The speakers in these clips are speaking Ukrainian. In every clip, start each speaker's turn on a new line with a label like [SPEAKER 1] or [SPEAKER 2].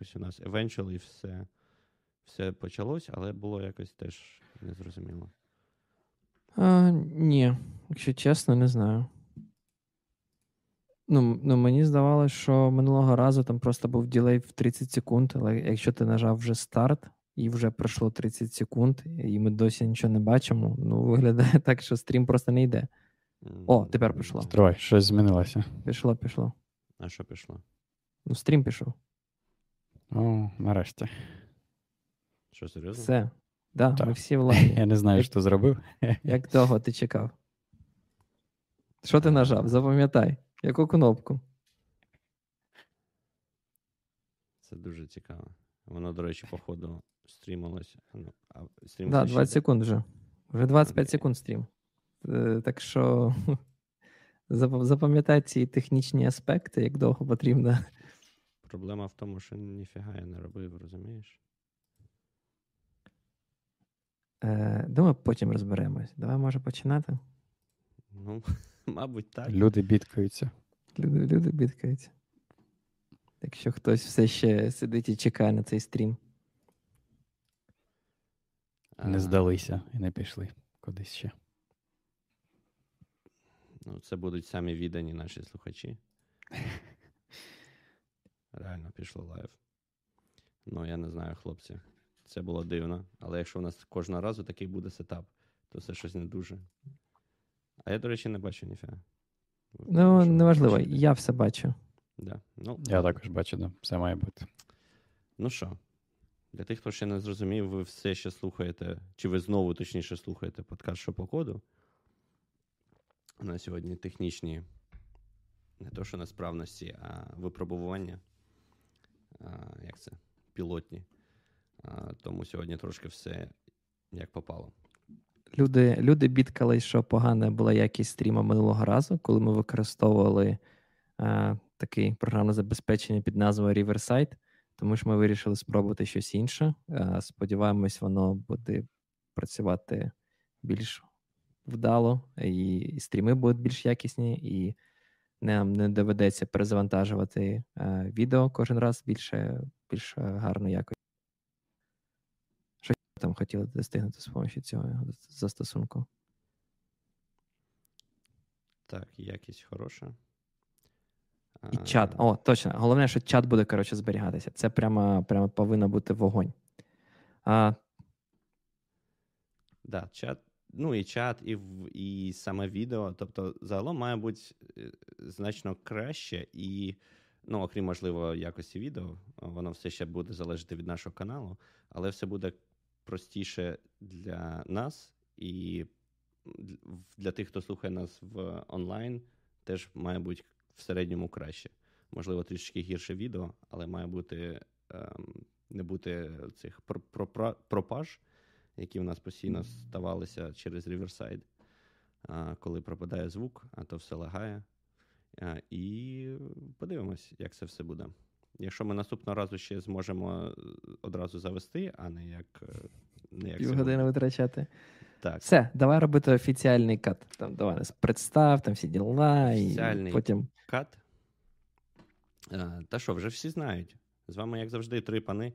[SPEAKER 1] якось у нас eventually все все почалось, але було якось теж незрозуміло.
[SPEAKER 2] А, Ні, якщо чесно, не знаю. Ну, ну мені здавалося, що минулого разу там просто був ділей в 30 секунд, але якщо ти нажав вже старт і вже пройшло 30 секунд, і ми досі нічого не бачимо, ну виглядає так, що стрім просто не йде. О, тепер пішло.
[SPEAKER 3] Строй, щось змінилося.
[SPEAKER 2] Пішло, пішло.
[SPEAKER 1] А що пішло?
[SPEAKER 2] Ну, стрім пішов.
[SPEAKER 3] О, нарешті.
[SPEAKER 1] Що, серйозно?
[SPEAKER 2] Все. Да,
[SPEAKER 3] Так.
[SPEAKER 2] ми всі в лайні.
[SPEAKER 3] Я не знаю,
[SPEAKER 2] Як-
[SPEAKER 3] що зробив.
[SPEAKER 2] Як довго ти чекав? Що ти нажав? Запам'ятай, яку кнопку?
[SPEAKER 1] Це дуже цікаво. Воно, до речі, походу, стрімалося. Ну, а стрім
[SPEAKER 2] Да, 20
[SPEAKER 1] йде?
[SPEAKER 2] секунд вже. Вже 25
[SPEAKER 1] Окей.
[SPEAKER 2] секунд стрім. Е, Так що запам'ятай ці технічні аспекти, як довго потрібно.
[SPEAKER 1] Проблема в тому, що ніфіга я не робив, розумієш?
[SPEAKER 2] Е, Думаю, потім розберемось. Давай, може, починати.
[SPEAKER 1] Ну, мабуть, так.
[SPEAKER 3] Люди бідкаються.
[SPEAKER 2] Люди, люди бідкаються. Якщо хтось все ще сидить і чекає на цей стрім.
[SPEAKER 3] Не здалися і не пішли кудись ще.
[SPEAKER 1] Ну, це будуть самі віддані наші слухачі. Реально пішло live. Ну, я не знаю, хлопці. Це було дивно. Але якщо у нас кожного разу такий буде setup, то це щось не дуже. А я, до речі, не бачу ніфіга.
[SPEAKER 2] Ну, неважливо, я все бачу.
[SPEAKER 1] Да. Ну,
[SPEAKER 3] Я також бачу, да. Все має бути.
[SPEAKER 1] Ну що, для тих, хто ще не зрозумів, ви все ще слухаєте, чи ви знову точніше слухаєте подкаст «Що по коду. На сьогодні технічні, не то що несправності, а випробування. А, як це? Пілотні. Тому сьогодні трошки все як попало.
[SPEAKER 2] Люди, люди бідкались, що погана була якість стріма минулого разу, коли ми використовували е, таке програмне забезпечення під назвою Riverside, тому що ми вирішили спробувати щось інше. Е, сподіваємось, воно буде працювати більш вдало, і, і стріми будуть більш якісні, і нам не доведеться перезавантажувати е, відео кожен раз більше, більш е, гарно якось. Що там хотіли достигнути з допомогою цього застосунку?
[SPEAKER 1] Так, якість хороша.
[SPEAKER 2] І
[SPEAKER 1] А,
[SPEAKER 2] чат. О, точно. Головне, що чат буде, коротше, зберігатися. Це прямо, прямо повинно бути вогонь. А,
[SPEAKER 1] Да, чат. Ну, і чат, і, і саме відео. Тобто, загалом має бути е, значно краще, і, ну, окрім, можливо, якості відео, воно все ще буде залежати від нашого каналу, але все буде простіше для нас і для тих, хто слухає нас в онлайн, теж має бути в середньому краще. Можливо, трішки гірше відео, але має бути ем, не бути цих про- про- про- пропаж, які в нас постійно ставалися через Riverside, коли пропадає звук, а то все лагає. І подивимось, як це все буде. Якщо ми наступного разу ще зможемо е, одразу завести, а не як, е, не як
[SPEAKER 2] півгодини витрачати.
[SPEAKER 1] Так,
[SPEAKER 2] Все, давай робити офіціальний кат. Там, давай нас представ, там всі діла, і потім.
[SPEAKER 1] кат. А, Та що, вже всі знають. З вами, як завжди, три пани: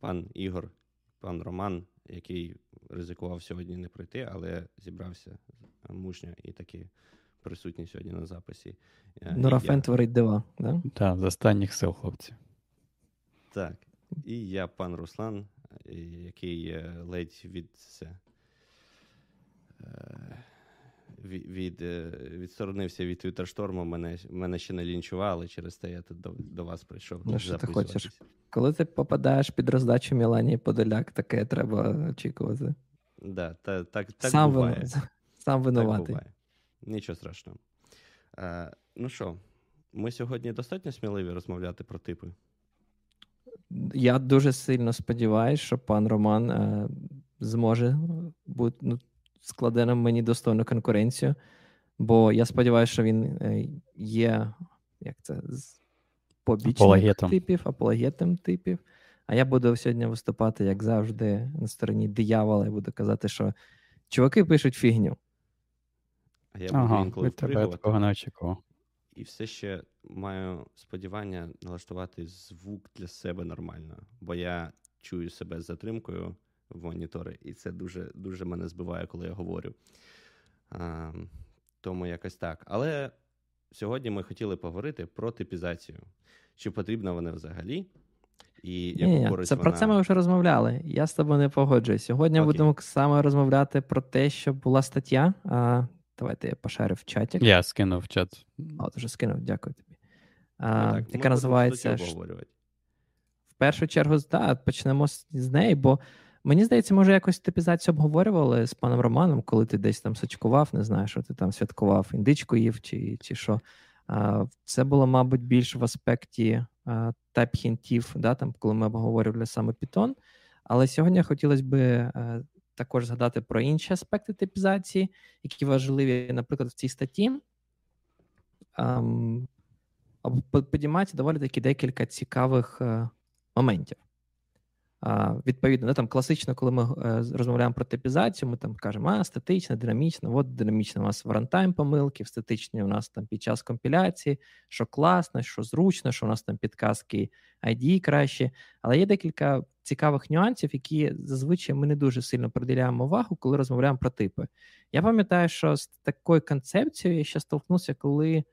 [SPEAKER 1] пан Ігор, пан Роман, який ризикував сьогодні не прийти, але зібрався мужньо і таки присутній сьогодні на записі. А,
[SPEAKER 2] Нурафен
[SPEAKER 1] я-
[SPEAKER 2] творить дива. Да?
[SPEAKER 3] Так, з останніх сил, хлопці.
[SPEAKER 1] Так. І я, пан Руслан, е, який е, ледь від це. Від, від, е, відсторонився від Твіттершторму, мене, мене ще не лінчували, через те я тут до, до вас прийшов.
[SPEAKER 2] Ну, що ти хочеш? Коли ти попадаєш під роздачу Мілані Подоляк, таке треба очікувати.
[SPEAKER 1] Да, та, так, так
[SPEAKER 2] сам,
[SPEAKER 1] буває.
[SPEAKER 2] вину- сам
[SPEAKER 1] Так буває. Нічого страшного. Е, ну що, ми сьогодні достатньо сміливі розмовляти про типи.
[SPEAKER 2] Я дуже сильно сподіваюся, що пан Роман е, зможе бути ну, складе нам мені достойну конкуренцію, бо я сподіваюся, що він е, є як це, з побічним
[SPEAKER 3] Апологетом.
[SPEAKER 2] типів, апологетом типів. А я буду сьогодні виступати, як завжди, на стороні диявола і буду казати, що чуваки пишуть фігню.
[SPEAKER 1] А я буду
[SPEAKER 3] Ага,
[SPEAKER 1] інколи
[SPEAKER 3] від тебе
[SPEAKER 1] впригувати
[SPEAKER 3] такого не очікував.
[SPEAKER 1] і все ще маю сподівання налаштувати звук для себе нормально, бо я чую себе з затримкою в монітори, і це дуже дуже мене збиває, коли я говорю. А, Тому якось так. Але сьогодні ми хотіли поговорити про типізацію. Чи потрібна вона взагалі? І як
[SPEAKER 2] Ні,
[SPEAKER 1] говорить
[SPEAKER 2] це
[SPEAKER 1] вона...
[SPEAKER 2] про це ми вже розмовляли. Я з тобою не погоджуюсь. Сьогодні
[SPEAKER 1] Окей.
[SPEAKER 2] будемо саме розмовляти про те, що була стаття. А, Давайте я пошарю в чаті.
[SPEAKER 3] Я скинув в чат.
[SPEAKER 2] От вже скинув, дякую тобі.
[SPEAKER 1] Ну, так,
[SPEAKER 2] яка називається в першу чергу, да, почнемо з неї, бо мені здається, може, якось типізацію обговорювали з паном Романом, коли ти десь там сачкував, не знаю, що ти там святкував, індичку їв чи, чи що. Це було, мабуть, більш в аспекті type hint ів, да, там, коли ми обговорювали саме Python. Але сьогодні хотілося б е, також згадати про інші аспекти типізації, які важливі, наприклад, в цій статті. Підіймається доволі таки декілька цікавих е, моментів. Відповідно, да, там класично, коли ми е, розмовляємо про типізацію, ми там кажемо, а статична, динамічна, от динамічна у нас в runtime помилки, в статичній у нас там під час компіляції, що класно, що зручно, що у нас там підказки IDE краще. Але є декілька цікавих нюансів, які зазвичай ми не дуже сильно приділяємо увагу, коли розмовляємо про типи. Я пам'ятаю, що з такою концепцією я ще столкнувся, коли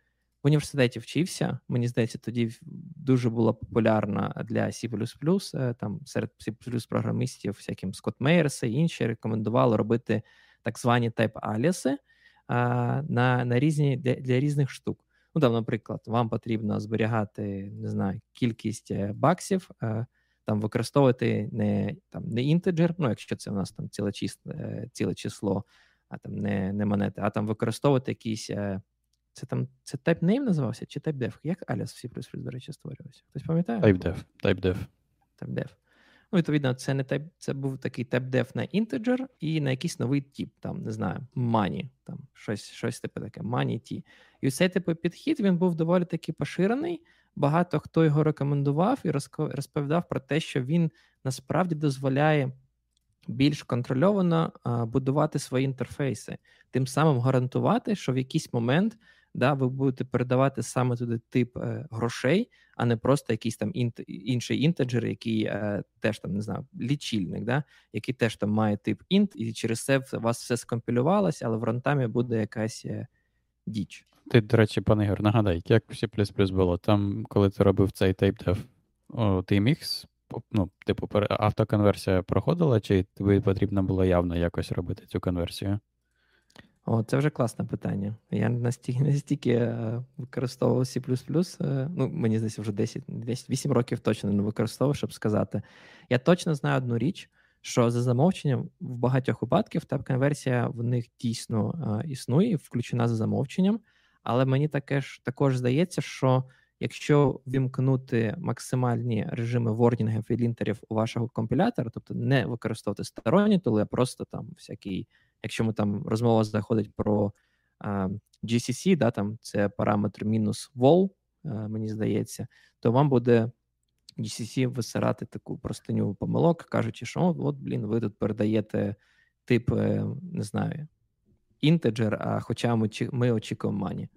[SPEAKER 2] в університеті вчився. Мені здається, тоді дуже була популярна для C++, е, там серед C++ програмістів, всяким Скотт Мейерс і інші рекомендували робити так звані type alias и на на різні для, для різних штук. Ну, там, наприклад, вам потрібно зберігати не знаю, кількість е, баксів, е, там використовувати не там не інтеджер, ну якщо це у нас там ціле число, ціле число, а там не не монети, а там використовувати якісь це там це TypeName називався чи TypeDev? Як Alias в C++, до речі, створювався? Хтось пам'ятає?
[SPEAKER 3] TypeDev. TypeDev.
[SPEAKER 2] TypeDev. Ну, відповідно, це не type, це був такий TypeDev на integer і на якийсь новий тип, там, не знаю, money, там щось щось типу таке, money T. І цей типу підхід він був доволі таки поширений. Багато хто його рекомендував і розповідав про те, що він насправді дозволяє більш контрольовано будувати свої інтерфейси, тим самим гарантувати, що в якийсь момент да, ви будете передавати саме туди тип е, грошей, а не просто якийсь там інт, інший інтеджер, який е, теж там не знаю, лічильник, да, який теж там має тип int, і через це у вас все скомпілювалося, але в рантамі буде якась е, діч.
[SPEAKER 3] Ти, до речі, пане Ігор, нагадай, як в C++ було? Там, коли ти робив цей TypeDev, ти міг ну, типу, автоконверсія проходила, чи тобі потрібно було явно якось робити цю конверсію?
[SPEAKER 2] О, це вже класне питання. Я настільки настільки е, використовував C++, е, ну, мені здається, вже 10, 10 8 років точно не використовував, щоб сказати. Я точно знаю одну річ, що за замовченням в багатьох випадках тап конверсія в них дійсно е, існує, включена за замовченням, але мені таке ж також здається, що якщо вімкнути максимальні режими вордінгів і лінтерів у вашого компілятора, тобто не використовувати сторонні тули, а просто там всякий якщо ми там розмова заходить про а, GCC, да, там це параметр мінус wall, а, мені здається, то вам буде GCC висирати таку простиню помилок, кажучи, що от, блін, ви тут передаєте тип, е, не знаю, інтеджер, а хоча ми, ми очікуємо мані.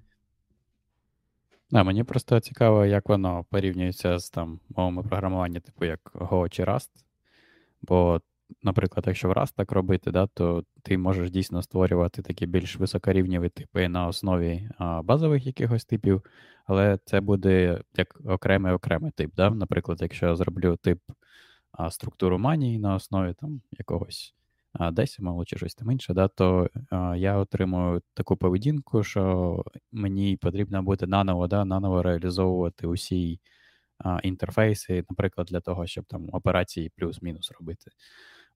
[SPEAKER 3] Да, мені просто цікаво, як воно порівнюється з там мовами програмування, типу як Go чи Rust. Бо наприклад, якщо в раз так робити, да, то ти можеш дійсно створювати такі більш високорівневі типи на основі а, базових якихось типів, але це буде як окремий окремий тип. Да? Наприклад, якщо я зроблю тип а, структуру манії на основі там якогось десималу чи щось там інше, да, то а, я отримую таку поведінку, що мені потрібно буде наново да, наново реалізовувати усі інтерфейси, наприклад, для того, щоб там операції плюс-мінус робити.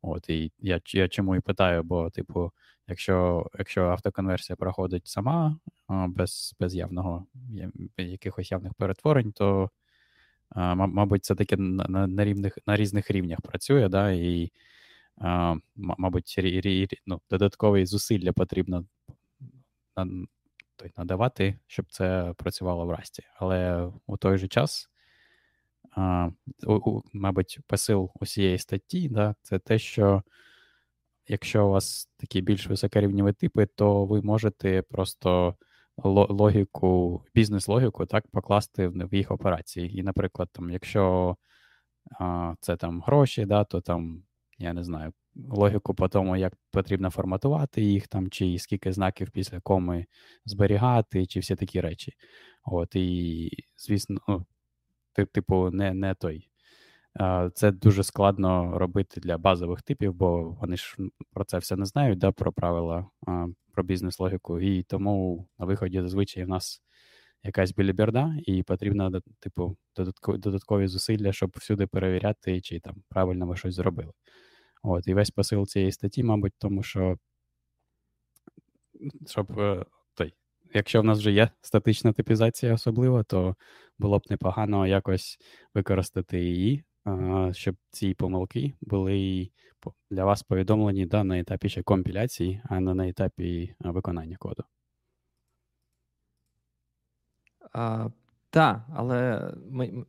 [SPEAKER 3] От, І я я чому і питаю, бо, типу, якщо якщо автоконверсія проходить сама без без явного якихось явних перетворень, то, мабуть, це таки на на, рівних, на різних рівнях працює, да, і, мабуть, рі, рі, ну, додаткові зусилля потрібно надавати, щоб це працювало в расті. Але у той же час мабуть, посил усієї статті, да, це те, що якщо у вас такі більш високорівневі типи, то ви можете просто логіку, бізнес-логіку так покласти в їх операції. І, наприклад, там, якщо а, це там гроші, да, то там, я не знаю, логіку по тому, як потрібно форматувати їх, там, чи скільки знаків після коми зберігати, чи всі такі речі. От, І, звісно, ну, типу, не не той. Це дуже складно робити для базових типів, бо вони ж про це все не знають, да, про правила, про бізнес-логіку. І тому на виході зазвичай в нас якась біліберда, і потрібно, типу, додаткові зусилля, щоб всюди перевіряти, чи там правильно ми щось зробили. От, І весь посил цієї статті, мабуть, тому що щоб е, якщо в нас вже є статична типізація особливо, то було б непогано якось використати її, щоб ці помилки були для вас повідомлені да, на етапі ще компіляції, а не на етапі виконання коду.
[SPEAKER 2] Так, але ми,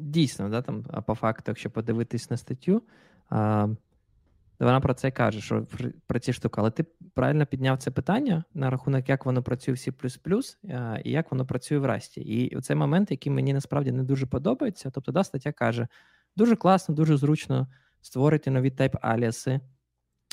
[SPEAKER 2] дійсно, да, там, а по факту, якщо подивитись на статтю, а, вона про це каже, що про ці штуки. Але ти правильно підняв це питання на рахунок, як воно працює в C++, і як воно працює в Rust і. І цей момент, який мені насправді не дуже подобається. Тобто, да, стаття каже: дуже класно, дуже зручно створити нові type alias и.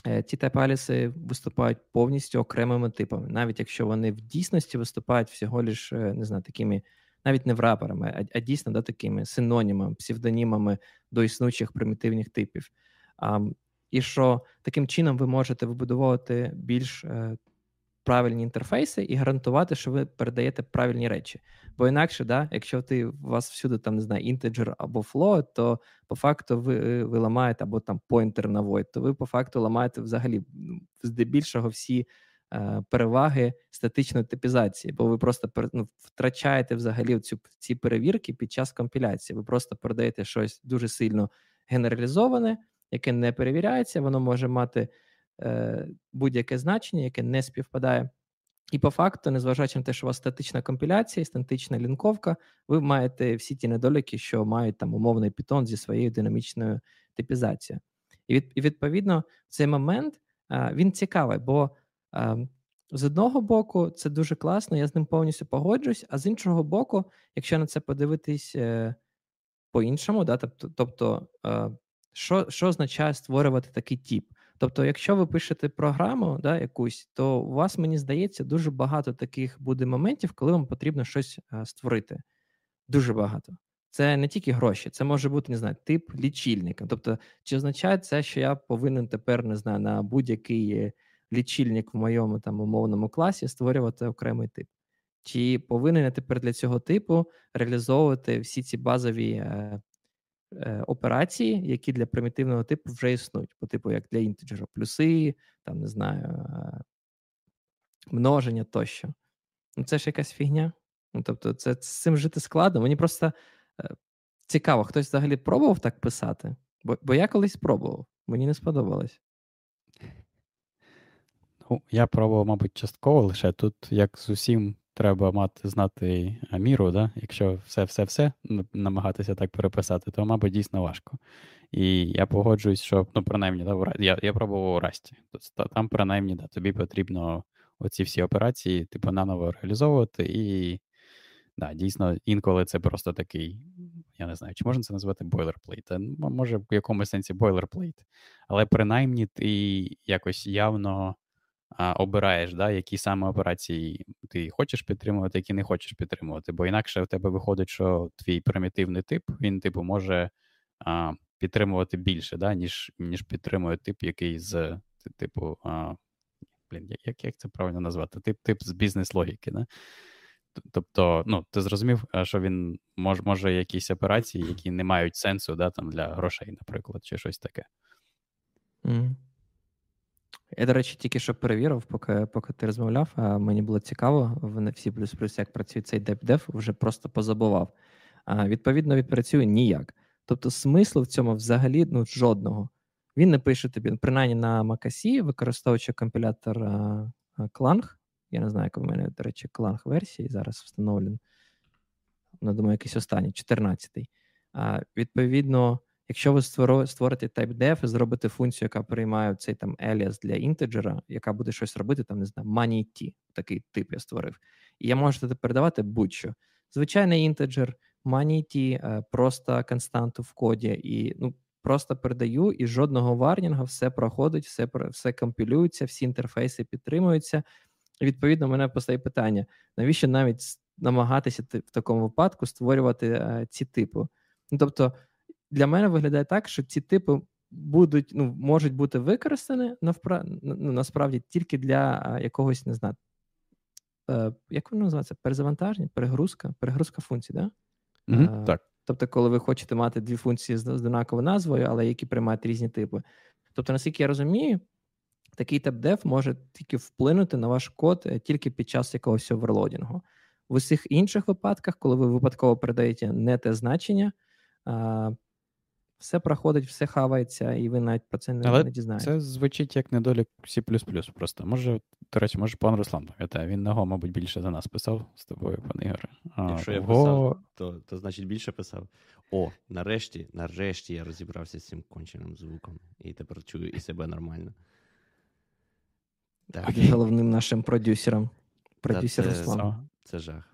[SPEAKER 2] Е, ці type alias и виступають повністю окремими типами, навіть якщо вони в дійсності виступають всього лиш, е, не знаю, такими навіть не wrapper ами, а, а дійсно да, такими синонімами, псевдонімами до існуючих примітивних типів. А, І що таким чином ви можете вибудовувати більш е, правильні інтерфейси і гарантувати, що ви передаєте правильні речі. Бо інакше, да, якщо ти у вас всюди там не знаю, інтеджер або float, то по факту ви ви ламаєте або там pointer на void, то ви по факту ламаєте взагалі здебільшого всі Е, переваги статичної типізації, бо ви просто ну, втрачаєте взагалі цю ці перевірки під час компіляції. Ви просто передаєте щось дуже сильно генералізоване, яке не перевіряється, воно може мати е, будь-яке значення, яке не співпадає. І по факту, незважаючи на те, що у вас статична компіляція, статична лінковка, ви маєте всі ті недоліки, що мають там умовний Python зі своєю динамічною типізацією. І від, і відповідно цей момент а, він цікавий, бо Ем, з одного боку, це дуже класно, я з ним повністю погоджуюсь, а з іншого боку, якщо на це подивитись е, по-іншому, да, тобто, тобто е, що що означає створювати такий тип? Тобто, якщо ви пишете програму да, якусь, то у вас, мені здається, дуже багато таких буде моментів, коли вам потрібно щось е, створити. Дуже багато. Це не тільки гроші, це може бути, не знаю, тип лічильника. Тобто, чи означає це, що я повинен тепер не знаю, на будь-який лічильник в моєму там умовному класі створювати окремий тип. Чи повинен я тепер для цього типу реалізовувати всі ці базові е, операції, які для примітивного типу вже існують, по типу як для інтеджера, плюси, там не знаю, е, множення тощо. Ну, Це ж якась фігня. Ну, Тобто, це з цим жити складно. Мені просто е, цікаво, хтось взагалі пробував так писати, бо, бо я колись пробував, мені не сподобалось.
[SPEAKER 3] Ну, я пробував, мабуть, частково лише тут, як з усім, треба мати знати міру, да? якщо все-все-все намагатися так переписати, то, мабуть, дійсно важко. І я погоджуюсь, що ну, принаймні, да, я я пробував у Rust і. Там, принаймні, да, тобі потрібно оці всі операції, типу, наново реалізовувати. І да, дійсно, інколи це просто такий. Я не знаю, чи можна це назвати boilerplate? Може, в якомусь сенсі boilerplate. Але принаймні ти якось явно а, обираєш, да, які саме операції ти хочеш підтримувати, які не хочеш підтримувати. Бо інакше в тебе виходить, що твій примітивний тип він, типу, може а, підтримувати більше, да, ніж ніж підтримує тип, який з типу. А, блін, як як це правильно назвати? Тип тип з бізнес-логіки. Да? Тобто, ну, ти зрозумів, що він може може якісь операції, які не мають сенсу да, там, для грошей, наприклад, чи щось таке.
[SPEAKER 2] Mm. Я, до речі, тільки що перевірив, поки поки ти розмовляв, а мені було цікаво, в всі плюс-плюс, як працює цей деп-дев, вже просто позабував. А, Відповідно, відпрацює ніяк. Тобто, смислу в цьому взагалі ну, жодного. Він не пише тобі, принаймні на Макасі, використовуючи компілятор Clang. Я не знаю, як у мене, до речі, Clang версії зараз встановлений. Ну, думаю, якийсь останній, 14-й. А, Відповідно, Якщо ви створите typedef і зробите функцію, яка приймає цей там alias для інтеджера, яка буде щось робити, там не знаю, money такий тип я створив. І я можу передавати будь-що. Звичайний інтеджер, money е, просто константу в коді, і ну, просто передаю, і жодного варнінгу, все проходить, все все компілюється, всі інтерфейси підтримуються. І відповідно, мене постає питання: навіщо навіть намагатися в такому випадку створювати е, ці типи? Ну, Тобто, для мене виглядає так, що ці типи будуть, ну, можуть бути використані навпра... ну, насправді тільки для якогось, не знаю, е, як воно називається? Перезавантаження, перегрузка, перегрузка функцій, да?
[SPEAKER 3] Mm-hmm, так?
[SPEAKER 2] Тобто, коли ви хочете мати дві функції з однаковою назвою, але які приймають різні типи. Тобто, наскільки я розумію, такий тап-дев може тільки вплинути на ваш код е, тільки під час якогось оверлодінгу. В усіх інших випадках, коли ви випадково передаєте не те значення, все проходить, все хавається, і ви навіть про це не,
[SPEAKER 3] Але
[SPEAKER 2] не дізнаєтесь.
[SPEAKER 3] Це звучить як недолік C++. Просто може, до речі, може пан Руслан пам'ятає. Він на Go, мабуть, більше за нас писав з тобою, пане Ігоре.
[SPEAKER 1] Якщо я писав, то, то значить більше писав. О, нарешті, нарешті я розібрався з цим конченим звуком. І тепер чую і себе нормально.
[SPEAKER 2] Так. Головним нашим продюсером. Продюсер
[SPEAKER 1] це,
[SPEAKER 2] Руслан.
[SPEAKER 1] Це жах.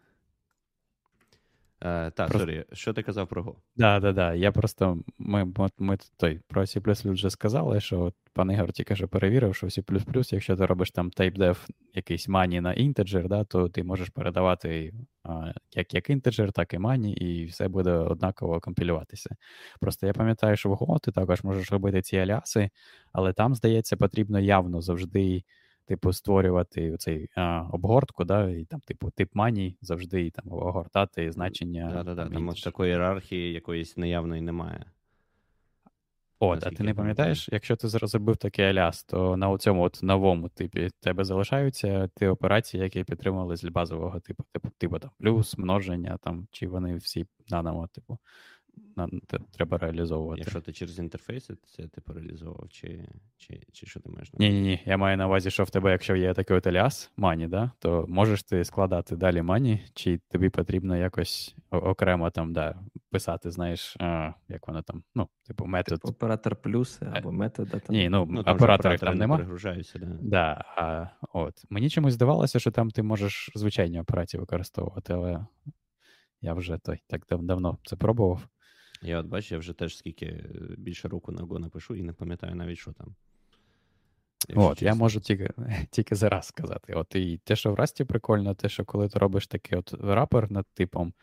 [SPEAKER 1] Е, Так, просто... sorry, що ти казав про Go?
[SPEAKER 3] Да, да, да. Я просто ми ми той про C++ вже сказали, що от пан Ігор тільки що перевірив, що в C++, якщо ти робиш там typedef якийсь мані на інтеджер, да, то ти можеш передавати а, як як інтеджер, так і мані, і все буде однаково компілюватися. Просто я пам'ятаю, що в Go ти також можеш робити ці аляси, але там, здається, потрібно явно завжди типу, створювати цей а, обгортку, да, і там, типу, тип маній завжди і там огортати значення.
[SPEAKER 1] Да, да, да, Там от такої ієрархії якоїсь наявної немає.
[SPEAKER 3] От, а ти не пам'ятаєш, якщо ти зробив такий аляс, то на цьому от новому типі тебе залишаються ті операції, які підтримували з базового типу, типу, типу там плюс, множення, там, чи вони всі наново, типу треба реалізовувати.
[SPEAKER 1] Якщо ти через інтерфейси це ти реалізовував, чи чи, чи що ти маєш на
[SPEAKER 3] Ні, ні, ні. Я маю на увазі, що в тебе, якщо є такий от аліас, мані, да, то можеш ти складати далі мані, чи тобі потрібно якось окремо там да, писати, знаєш, а, як воно там, ну, типу, метод. Типу
[SPEAKER 2] оператор плюс е, або метод.
[SPEAKER 3] Там... Ні, ну, ну там оператори там нема.
[SPEAKER 1] Перегружаються, да.
[SPEAKER 3] Да, а, от. Мені чомусь здавалося, що там ти можеш звичайні операції використовувати, але я вже той так дав давно це пробував.
[SPEAKER 1] Я от бачу, я вже теж скільки е, більше року на Go напишу і не пам'ятаю навіть, що там.
[SPEAKER 3] От, чесно. я можу тільки тільки зараз сказати. От і те, що в Расті прикольно, те, що коли ти робиш такий от рапер над типом,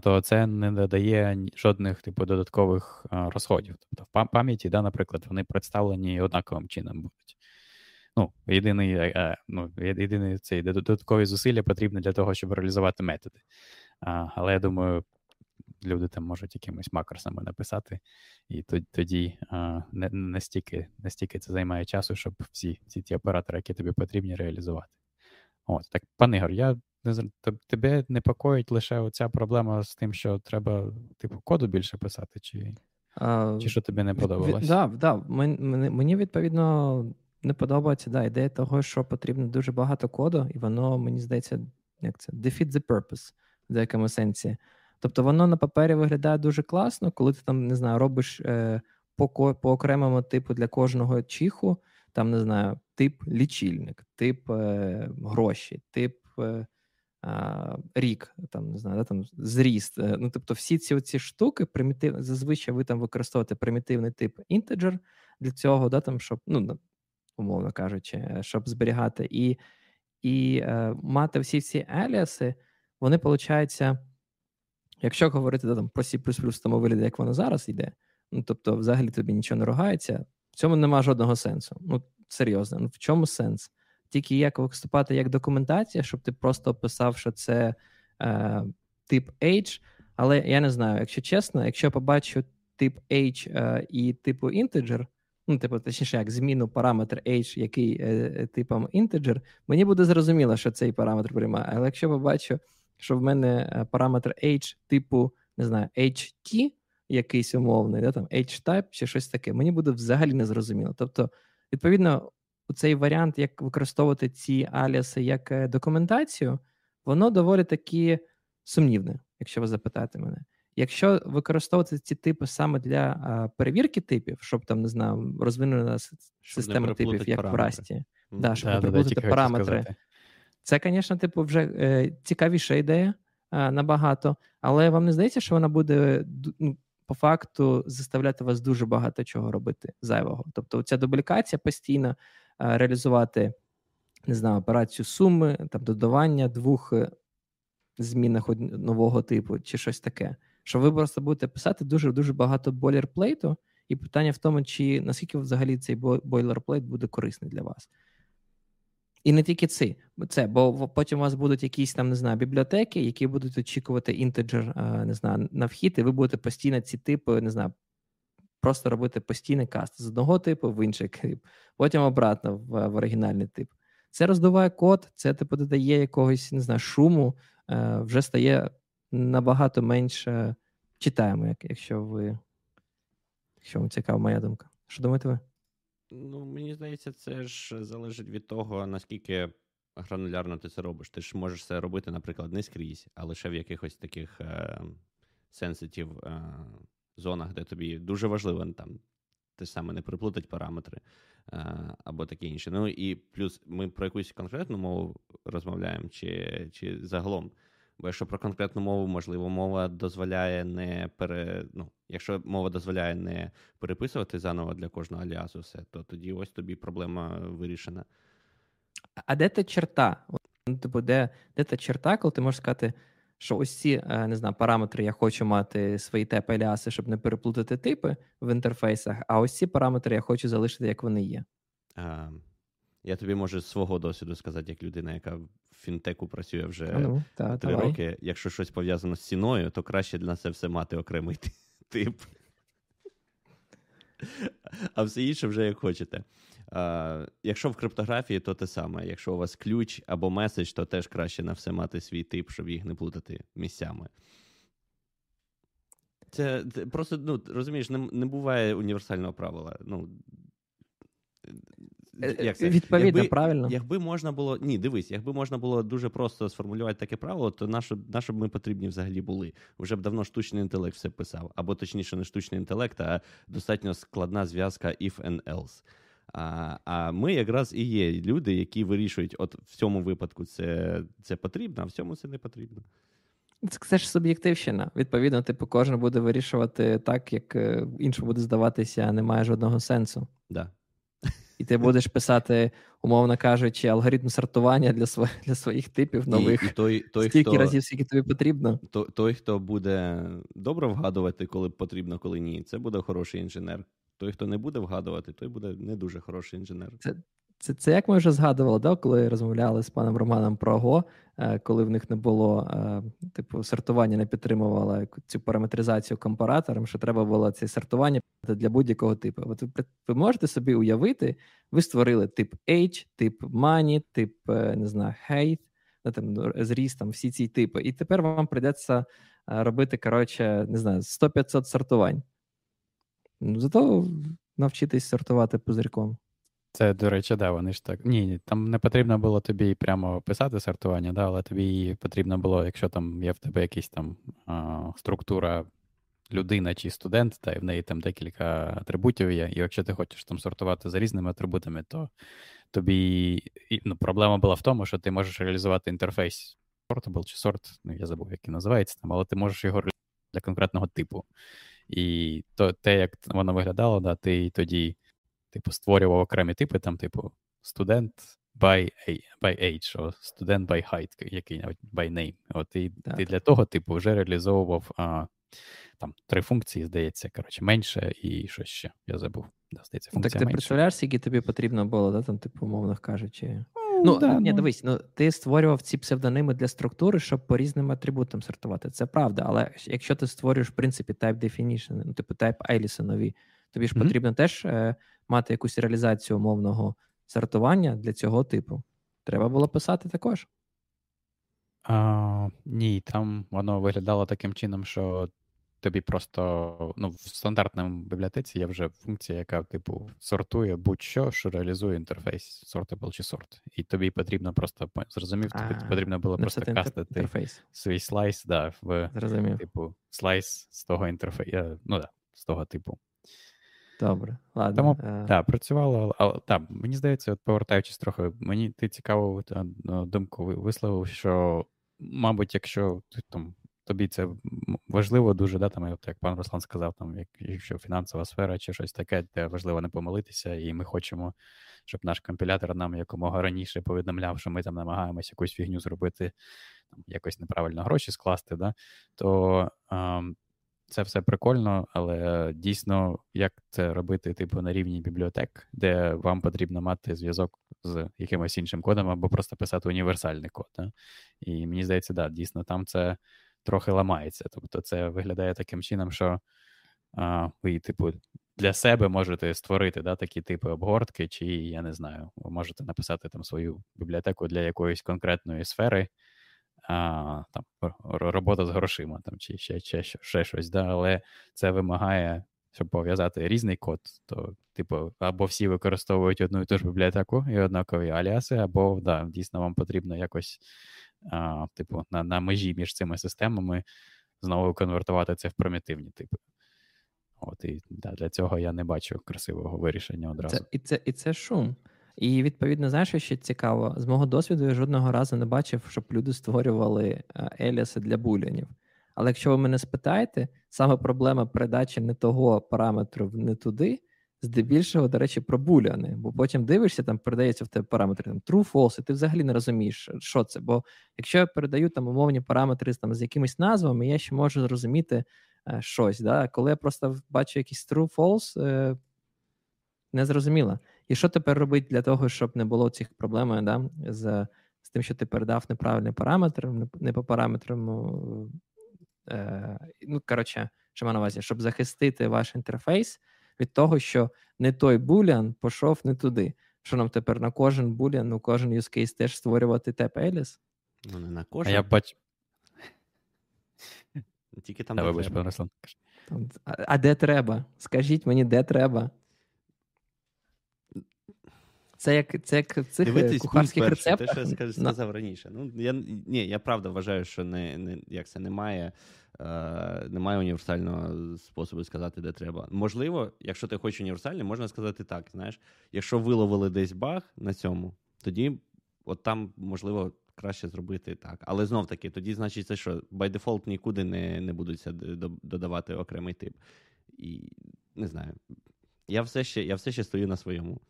[SPEAKER 3] то це не додає жодних типу додаткових розходів. Тобто в пам'яті, да, наприклад, вони представлені однаковим чином будуть. Ну, єдиний, е, е, ну, єдиний цей додаткові зусилля потрібні для того, щоб реалізувати методи. Але я думаю, люди там можуть якимось макросами написати, і тоді а, не настільки настільки це займає часу, щоб всі всі ті оператори, які тобі потрібні, реалізувати. От, так, пан Ігор, я не тебе непокоїть лише оця проблема з тим, що треба, типу, коду більше писати, чи а, чи що тобі не подобалось?
[SPEAKER 2] Да, да, мені, мені відповідно не подобається да, ідея того, що потрібно дуже багато коду, і воно, мені здається, як це defeat the purpose в деякому сенсі. Тобто воно на папері виглядає дуже класно, коли ти там не знаю, робиш е, по по окремому типу для кожного чиху, там не знаю, тип лічильник, тип е, гроші, тип е, рік, там не знаю, да, там зріст. Е, ну тобто, всі ці оці штуки, примітив, зазвичай ви там використовуєте примітивний тип інтеджер для цього, да, там, щоб, ну, умовно кажучи, е, щоб зберігати, і і е, мати всі ці аліаси, вони, виходить, Якщо говорити да, там, про C++ в тому вигляді, як воно зараз йде, ну тобто, взагалі тобі нічого не ругається, в цьому немає жодного сенсу. Ну, серйозно, ну в чому сенс? Тільки як виступати як документація, щоб ти просто описав, що це е, тип H, але я не знаю, якщо чесно, якщо я побачу тип H е, і типу інтеджер, ну, типу, точніше, як зміну параметр H, який е, типом інтеджер, мені буде зрозуміло, що цей параметр приймає. Але якщо побачу що в мене е, параметр H, типу, не знаю, HT, якийсь умовний, да, там H-type чи щось таке, мені буде взагалі незрозуміло. Тобто, відповідно, цей варіант, як використовувати ці аліаси як е, документацію, воно доволі таки сумнівне, якщо ви запитаєте мене. Якщо використовувати ці типи саме для а, перевірки типів, щоб там не знаю, розвинена система типів, як параметри. в Расті, mm-hmm. да, щоб не переплутати параметри. Це, звісно, типу, вже е, цікавіша ідея е, набагато, але вам не здається, що вона буде ну, по факту заставляти вас дуже багато чого робити зайвого. Тобто, ця дублікація постійно е, реалізувати не знаю, операцію суми, там додавання двох е, змінних нового типу, чи щось таке. Що ви просто будете писати дуже дуже багато бойлерплейту, і питання в тому, чи наскільки взагалі цей бойлерплейт буде корисний для вас. І не тільки це, це, бо потім у вас будуть якісь там, не знаю, бібліотеки, які будуть очікувати інтеджер, не знаю, на вхід, і ви будете постійно ці типи, не знаю, просто робити постійний каст з одного типу в інший тип, потім обратно в, в оригінальний тип. Це роздуває код, це типу додає якогось, не знаю, шуму, е, вже стає набагато менше читаємо, якщо ви, якщо вам цікава моя думка. Що думаєте ви?
[SPEAKER 1] Ну, мені здається, це ж залежить від того, наскільки гранулярно ти це робиш. Ти ж можеш це робити, наприклад, не скрізь, а лише в якихось таких е, сенситів е, зонах, де тобі дуже важливо там те саме не приплутать параметри е, або таке інше. Ну і плюс ми про якусь конкретну мову розмовляємо, чи, чи загалом. Бо якщо про конкретну мову, можливо, мова дозволяє не пере... ну, якщо мова дозволяє не переписувати заново для кожного аліасу все, то тоді ось тобі проблема вирішена.
[SPEAKER 2] А де та черта? Ну, типу, де де та черта, коли ти можеш сказати, що ось ці е, не знаю, параметри я хочу мати свої теп аліаси, щоб не переплутати типи в інтерфейсах, а ось ці параметри я хочу залишити, як вони є.
[SPEAKER 1] А, Я тобі можу з свого досвіду сказати, як людина, яка в фінтеку працює вже
[SPEAKER 2] ну, та,
[SPEAKER 1] три
[SPEAKER 2] давай.
[SPEAKER 1] роки. Якщо щось пов'язано з ціною, то краще для нас це все мати окремий тип. А все інше вже як хочете. А, Якщо в криптографії, то те саме. Якщо у вас ключ або меседж, то теж краще на все мати свій тип, щоб їх не плутати місцями. Це, це просто, ну, розумієш, не, не буває універсального правила. Ну,
[SPEAKER 2] як це? Відповідно,
[SPEAKER 1] якби,
[SPEAKER 2] правильно.
[SPEAKER 1] Якби можна було. Ні, дивись, якби можна було дуже просто сформулювати таке правило, то на що б ми потрібні взагалі були? Уже б давно штучний інтелект все писав. Або точніше, не штучний інтелект, а достатньо складна зв'язка if and else. А а ми якраз і є люди, які вирішують, от в цьому випадку це це потрібно, а в цьому це не потрібно.
[SPEAKER 2] Це ж суб'єктивщина. Відповідно, типу, кожен буде вирішувати так, як е, іншому буде здаватися, немає жодного сенсу.
[SPEAKER 1] Да
[SPEAKER 2] і ти будеш писати, умовно кажучи, алгоритм сортування для своїх для своїх типів нових. І, і той, той, Стільки хто, разів, скільки тобі потрібно.
[SPEAKER 1] То, той, хто буде добре вгадувати, коли потрібно, коли ні, це буде хороший інженер. Той, хто не буде вгадувати, той буде не дуже хороший інженер.
[SPEAKER 2] Це це це як ми вже згадували, да, коли розмовляли з паном Романом про Го, е, коли в них не було е, типу сортування, не підтримувало цю параметризацію компаратором, що треба було це сортування для будь-якого типу. От ви, ви можете собі уявити, ви створили тип H, тип Money, тип е, не знаю, Height, там, зріст, там, всі ці типи. І тепер вам прийдеться робити, коротше, не знаю, 100-500 сортувань. Ну, зато навчитись сортувати пузирьком.
[SPEAKER 3] Це, до речі, да, вони ж так. Ні, там не потрібно було тобі прямо писати сортування, да, але тобі потрібно було, якщо там є в тебе якась там а, структура людина чи студент, та і в неї там декілька атрибутів є, і якщо ти хочеш там сортувати за різними атрибутами, то тобі ну, проблема була в тому, що ти можеш реалізувати інтерфейс Sortable чи сорт, ну я забув, як він називається там, але ти можеш його реалізувати для конкретного типу. І то те, як воно виглядало, да, ти тоді типу, створював окремі типи, там, типу, студент by by age, о, студент by height, який by name. От І так. ти для того, типу, вже реалізовував а, там три функції, здається, коротше, менше і що ще. Я забув. Да, здається,
[SPEAKER 2] функція Так ти менше. представляєш, скільки тобі потрібно було, да, там, типу, умовно кажучи. Ну, да, ні, ну... дивись, ну ти створював ці псевдоними для структури, щоб по різним атрибутам сортувати. Це правда, але якщо ти створюєш, в принципі, type definition, ну, типу type Alice нові, тобі ж mm-hmm. потрібно теж е, мати якусь реалізацію умовного сортування для цього типу. Треба було писати також.
[SPEAKER 3] А, Ні, там воно виглядало таким чином, що тобі просто ну, в стандартному бібліотеці є вже функція, яка, типу, сортує будь-що, що реалізує інтерфейс sortable чи сорт. І тобі потрібно просто зрозумів, тобі потрібно було просто кастити інтерфейс. свій слайс, да, в
[SPEAKER 2] Зрозумів.
[SPEAKER 3] типу слайс з того інтерфейсу. Ну да, з того типу.
[SPEAKER 2] Добре, ладно.
[SPEAKER 3] Тому uh... так, працювало, але так, мені здається, от повертаючись трохи, мені ти цікаву думку висловив, що, мабуть, якщо ти там тобі це важливо дуже, да, там, як пан Руслан сказав, там, якщо фінансова сфера чи щось таке, де важливо не помилитися, і ми хочемо, щоб наш компілятор нам якомога раніше повідомляв, що ми там намагаємося якусь фігню зробити, там, якось неправильно гроші скласти, да, то а, це все прикольно, але дійсно, як це робити, типу, на рівні бібліотек, де вам потрібно мати зв'язок з якимось іншим кодом, або просто писати універсальний код. Да? І мені здається, да, дійсно, там це трохи ламається. Тобто, це виглядає таким чином, що а, ви, типу, для себе можете створити да, такі типи обгортки, чи я не знаю, ви можете написати там свою бібліотеку для якоїсь конкретної сфери, а, там, робота з грошима там, чи ще ще, ще щось, да, але це вимагає. Щоб пов'язати різний код, то, типу, або всі використовують одну і ту ж бібліотеку і однакові аліаси, або да, дійсно вам потрібно якось а, типу, на на межі між цими системами знову конвертувати це в примітивні типи. От і да, для цього я не бачу красивого вирішення одразу.
[SPEAKER 2] Це, І це і це шум. І відповідно, знаєш, що ще цікаво, з мого досвіду я жодного разу не бачив, щоб люди створювали еліаси для булянів. Але якщо ви мене спитаєте, саме проблема передачі не того параметру не туди, здебільшого, до речі, про буляни, бо потім дивишся, там передається в тебе параметри там, true, false, і ти взагалі не розумієш, що це. Бо якщо я передаю там умовні параметри там, з якимись назвами, я ще можу зрозуміти е, щось. Да? Коли я просто бачу якийсь true, false, е, не зрозуміло. І що тепер робити для того, щоб не було цих проблем да, з з тим, що ти передав неправильний параметр, не по параметрам. Е, ну, коротше, що маю на увазі, щоб захистити ваш інтерфейс від того, що не той булян пішов не туди. Що нам тепер на кожен булян, ну кожен use case теж створювати теп Еліс?
[SPEAKER 1] Ну, не на кожен.
[SPEAKER 3] А я бачу.
[SPEAKER 1] Тільки там.
[SPEAKER 3] А, вибач, пан
[SPEAKER 2] А, а де треба? Скажіть мені, де треба? Це як це як цих е, Дивитись кухарських рецептах.
[SPEAKER 1] Те, що я сказав no. раніше. Ну, я, Ні, я правда вважаю, що не, не, як це немає Е, немає універсального способу сказати, де треба. Можливо, якщо ти хочеш універсальний, можна сказати так. Знаєш, якщо виловили десь баг на цьому, тоді от там можливо краще зробити так. Але знов таки, тоді значить, це що by default нікуди не не будуться додавати окремий тип. І не знаю. Я все ще я все ще стою на своєму.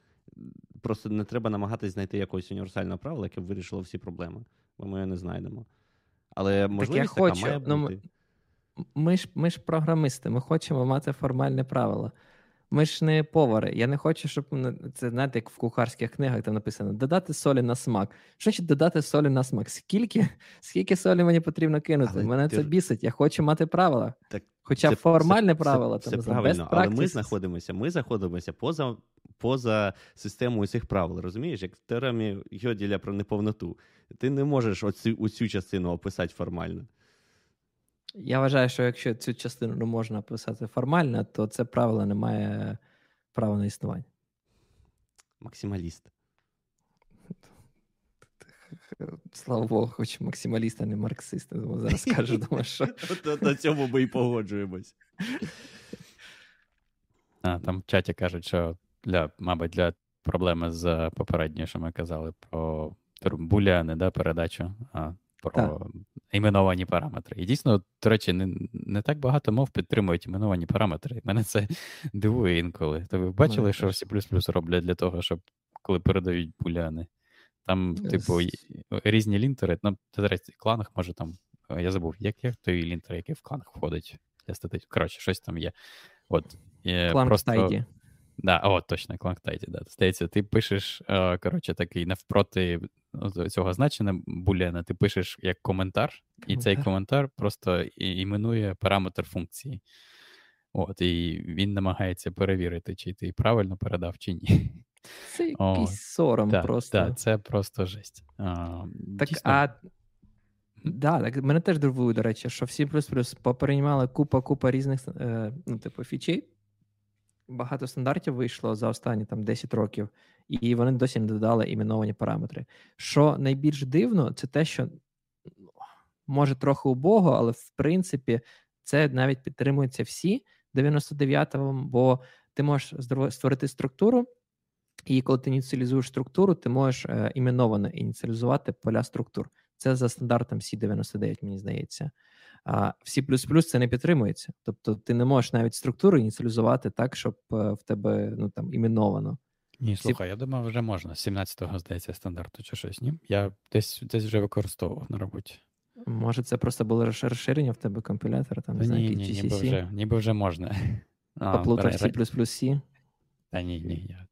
[SPEAKER 1] Просто не треба намагатись знайти якогось універсального правила, яке б вирішило всі проблеми, бо ми його не знайдемо. Але можливість так я така хочу, має ну, бути.
[SPEAKER 2] Ми ж ми ж програмисти, ми хочемо мати формальне правило. Ми ж не повари. Я не хочу, щоб це знаєте, як в кухарських книгах там написано: додати солі на смак. Що значить додати солі на смак? Скільки скільки солі мені потрібно кинути? Але Мене ти... це бісить. Я хочу мати правила. Так, Хоча це, формальне це, правило,
[SPEAKER 1] це, там, це правильно, але ми знаходимося, ми знаходимося поза поза системою цих правил. Розумієш, як в теоремі Гьоділя про неповноту. Ти не можеш оцю, оцю частину описати формально.
[SPEAKER 2] Я вважаю, що якщо цю частину не можна писати формально, то це правило не має права на існування.
[SPEAKER 1] Максималіст.
[SPEAKER 2] Слава Богу, хоч максималіст, а не марксист. Зараз скажу, думаю, що.
[SPEAKER 1] На цьому ми і погоджуємось.
[SPEAKER 3] А, Там в чаті кажуть, що для, мабуть, для проблеми з попередньою, що ми казали, про буляни, да, передачу. А, про так. іменовані параметри. І дійсно, до речі, не не так багато мов підтримують іменовані параметри. Мене це дивує інколи. То ви бачили, Мене що C роблять для того, щоб коли передають буляни? Там, yes. типу, різні лінтери. Нам до речі, кланах може там. Я забув, як як той лінтер, який в кланах входить. Коротше, щось там є. От,
[SPEAKER 2] Кланк просто... Тайді.
[SPEAKER 3] Да, о, точно, Кланктайді, да. Здається, ти пишеш, е, коротше, такий навпроти ну, цього значення буліна, ти пишеш як коментар, і цей коментар просто іменує параметр функції. От, І він намагається перевірити, чи ти правильно передав, чи ні.
[SPEAKER 2] Це якийсь сором
[SPEAKER 3] да,
[SPEAKER 2] просто.
[SPEAKER 3] Так, це просто жесть. А,
[SPEAKER 2] Так, дійсно... а Да, так мене теж дивує, до речі, що всі плюс-плюс поприймали купа-купа різних е, ну, типу, фічей. Багато стандартів вийшло за останні там 10 років, і вони досі не додали іменовані параметри. Що найбільш дивно, це те, що може трохи убого, але в принципі це навіть підтримуються всі 99-го, бо ти можеш створити структуру, і коли ти ініціалізуєш структуру, ти можеш е, іменовано ініціалізувати поля структур. Це за стандартом C99, мені здається. А в C++ це не підтримується. Тобто ти не можеш навіть структуру ініціалізувати так, щоб е, в тебе ну там іменовано.
[SPEAKER 3] Ні, слухай, я думаю, вже можна. 17-го, здається, стандарту чи щось. Ні? Я десь десь вже використовував на роботі.
[SPEAKER 2] Може, це просто було розширення в тебе компілятора, там, не знаю,
[SPEAKER 3] ні, ні, ніби вже, ніби вже можна.
[SPEAKER 2] Поплутав C++ C?
[SPEAKER 3] Та ні, ні, я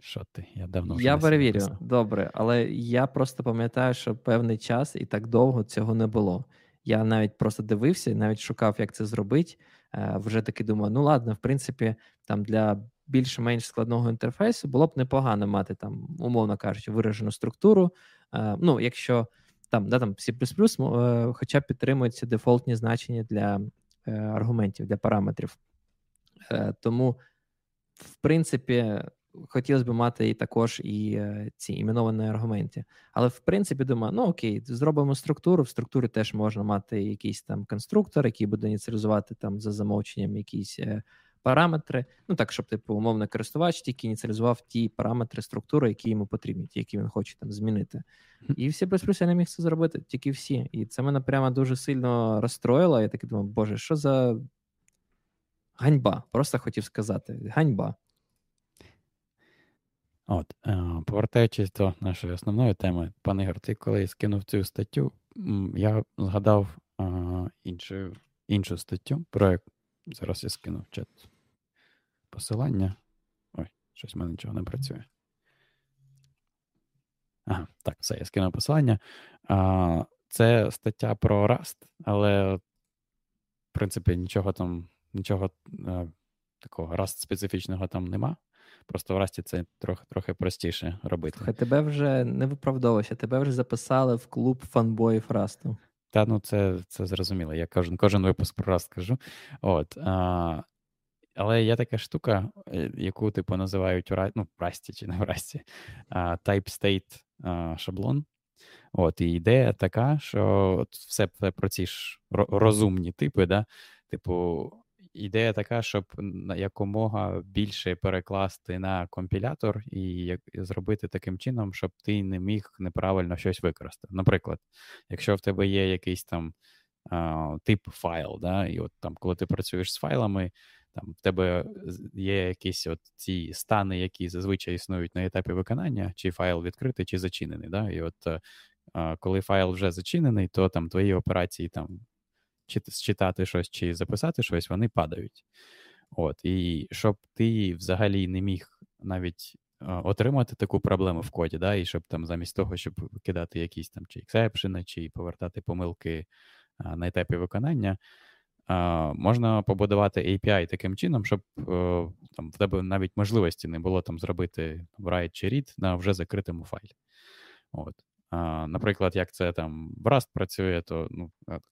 [SPEAKER 3] що ти? Я давно
[SPEAKER 2] вже Я перевірю, добре, але я просто пам'ятаю, що певний час і так довго цього не було. Я навіть просто дивився, навіть шукав, як це зробити. Е, вже таки думаю, ну ладно, в принципі, там для більш-менш складного інтерфейсу було б непогано мати там, умовно кажучи, виражену структуру. Е, ну, якщо там да, там C++, е, хоча б підтримуються дефолтні значення для аргументів, для параметрів. Тому, в принципі, хотілося б мати і також і е, ці іменовані аргументи. Але в принципі думаю, ну окей, зробимо структуру. В структурі теж можна мати якийсь там конструктор, який буде ініціалізувати там за замовченням якісь е, параметри. Ну так, щоб типу умовно користувач тільки ініціалізував ті параметри структури, які йому потрібні, ті, які він хоче там змінити. І всі плюс я не міг це зробити, тільки всі. І це мене прямо дуже сильно розстроїло. Я таки думав, боже, що за ганьба? Просто хотів сказати: ганьба.
[SPEAKER 3] От, е, повертаючись до нашої основної теми, пане Ігор, ти коли скинув цю статтю, я згадав іншу іншу статтю, про як зараз я скинув чат посилання. Ой, щось в мене нічого не працює. Ага, так, все, я скинув посилання. А, Це стаття про Rust, але, в принципі, нічого там, нічого е, такого Rust специфічного там нема. Просто в Расті це трохи трохи простіше робити.
[SPEAKER 2] Слухай, тебе вже не виправдовуйся, тебе вже записали в клуб фанбоїв Расту.
[SPEAKER 3] Та ну це це зрозуміло. Я кожен кожен випуск про Раст кажу. От, а, Але є така штука, е, яку типу називають ну, в Расті чи не в Расті, type state а, шаблон. От, І ідея така, що от все про ці ж розумні типи, да, типу, ідея така, щоб якомога більше перекласти на компілятор і зробити таким чином, щоб ти не міг неправильно щось використати. Наприклад, якщо в тебе є якийсь там а, тип файл, да, і от там, коли ти працюєш з файлами, там в тебе є якісь от ці стани, які зазвичай існують на етапі виконання, чи файл відкритий, чи зачинений. Да? І от коли файл вже зачинений, то там твої операції там читати щось чи записати щось, вони падають. От, І щоб ти взагалі не міг навіть отримати таку проблему в коді, да, і щоб там замість того, щоб кидати якісь там чи ексепшени, чи повертати помилки на етапі виконання, можна побудувати API таким чином, щоб там в тебе навіть можливості не було там зробити write чи read на вже закритому файлі. От. Наприклад, як це там Rust працює, то ну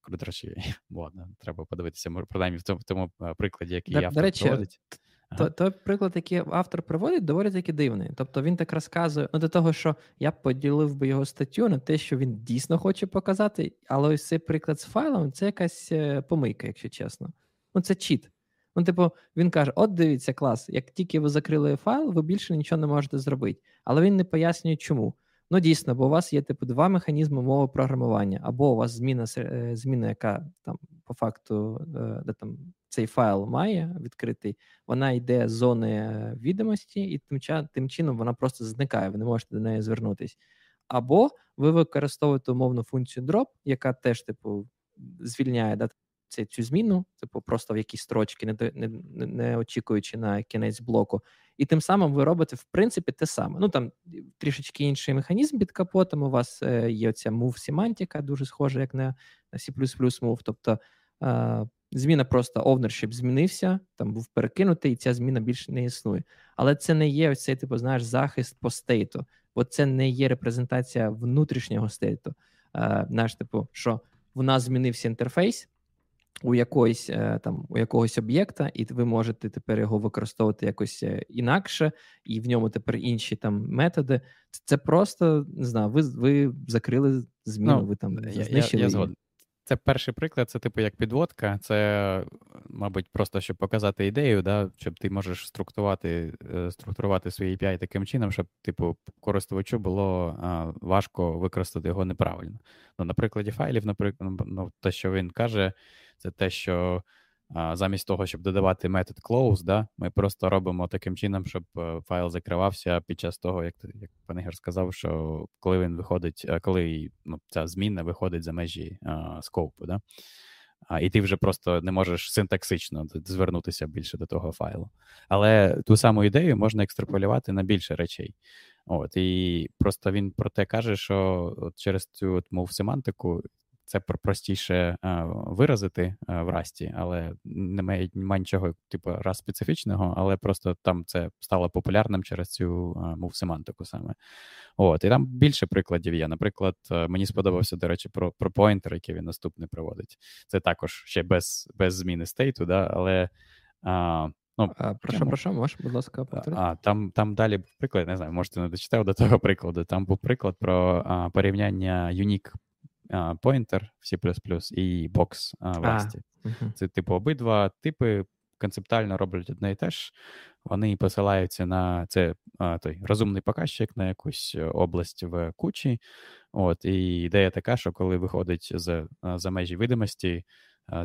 [SPEAKER 3] до речі, ладно, треба подивитися, принаймні в тому в тому прикладі, який
[SPEAKER 2] до,
[SPEAKER 3] автор
[SPEAKER 2] до речі,
[SPEAKER 3] проводить.
[SPEAKER 2] Ага. Той приклад, який автор проводить, доволі таки дивний. Тобто він так розказує ну, до того, що я поділив би його статтю на те, що він дійсно хоче показати, але ось цей приклад з файлом це якась е, помийка, якщо чесно. Ну, це чіт. Ну, типу, він каже: от дивіться, клас, як тільки ви закрили файл, ви більше нічого не можете зробити. Але він не пояснює, чому. Ну, дійсно, бо у вас є типу два механізми мови програмування, або у вас зміна, е, зміна, яка там по факту е, де там цей файл має відкритий, вона йде з зони е, відомості, і тим тим чином вона просто зникає, ви не можете до неї звернутися. Або ви використовуєте умовну функцію drop, яка теж, типу, звільняє да, цю, цю зміну, типу, просто в якісь строчки, не, не, не очікуючи на кінець блоку. І тим самим ви робите, в принципі, те саме. Ну там трішечки інший механізм під капотом. У вас е, є оця move семантика, дуже схожа, як на C++ move. Тобто е, зміна просто ownership змінився, там був перекинутий, і ця зміна більше не існує. Але це не є ось цей, типу, знаєш, захист по стейту, бо це не є репрезентація внутрішнього стейту. е, знаєш, типу, що в нас змінився інтерфейс у якоїсь е, там у якогось об'єкта, і ви можете тепер його використовувати якось е, інакше, і в ньому тепер інші там методи. Це просто не знаю, ви ви закрили зміну, ну, ви там знищили.
[SPEAKER 3] Я, я, я це перший приклад, це типу як підводка. Це, мабуть, просто щоб показати ідею, да, щоб ти можеш структурувати е, структурувати свій API таким чином, щоб, типу, користувачу було а, важко використати його неправильно. Ну, На прикладі файлів, наприклад, ну, ну те, що він каже, це те, що замість того, щоб додавати метод close, да, ми просто робимо таким чином, щоб е, файл закривався під час того, як як пан Ігор сказав, що коли він виходить, е, коли ну, ця зміна виходить за межі скопу. Да? А, І ти вже просто не можеш синтаксично звернутися більше до того файлу. Але ту саму ідею можна екстраполювати на більше речей. От, І просто він про те каже, що от через цю от мов семантику це простіше а, виразити а, в расті, але немає немає нічого, типу, раз специфічного, але просто там це стало популярним через цю мов семантику саме. От, І там більше прикладів є. Наприклад, е, мені сподобався, до речі, про про поінтер, який він наступний проводить. Це також ще без без зміни стейту, да, але. А,
[SPEAKER 2] Ну, а, Прошу, прошу, можеш, будь ласка,
[SPEAKER 3] повторити? А, там там далі приклад, не знаю, можете не дочитав до того прикладу. Там був приклад про а, порівняння unique Pointer в C++ і Box в Rust. uh Це, типу, обидва типи концептуально роблять одне і те ж. Вони посилаються на це а, той розумний показчик на якусь область в кучі. От, І ідея така, що коли виходить з, за межі видимості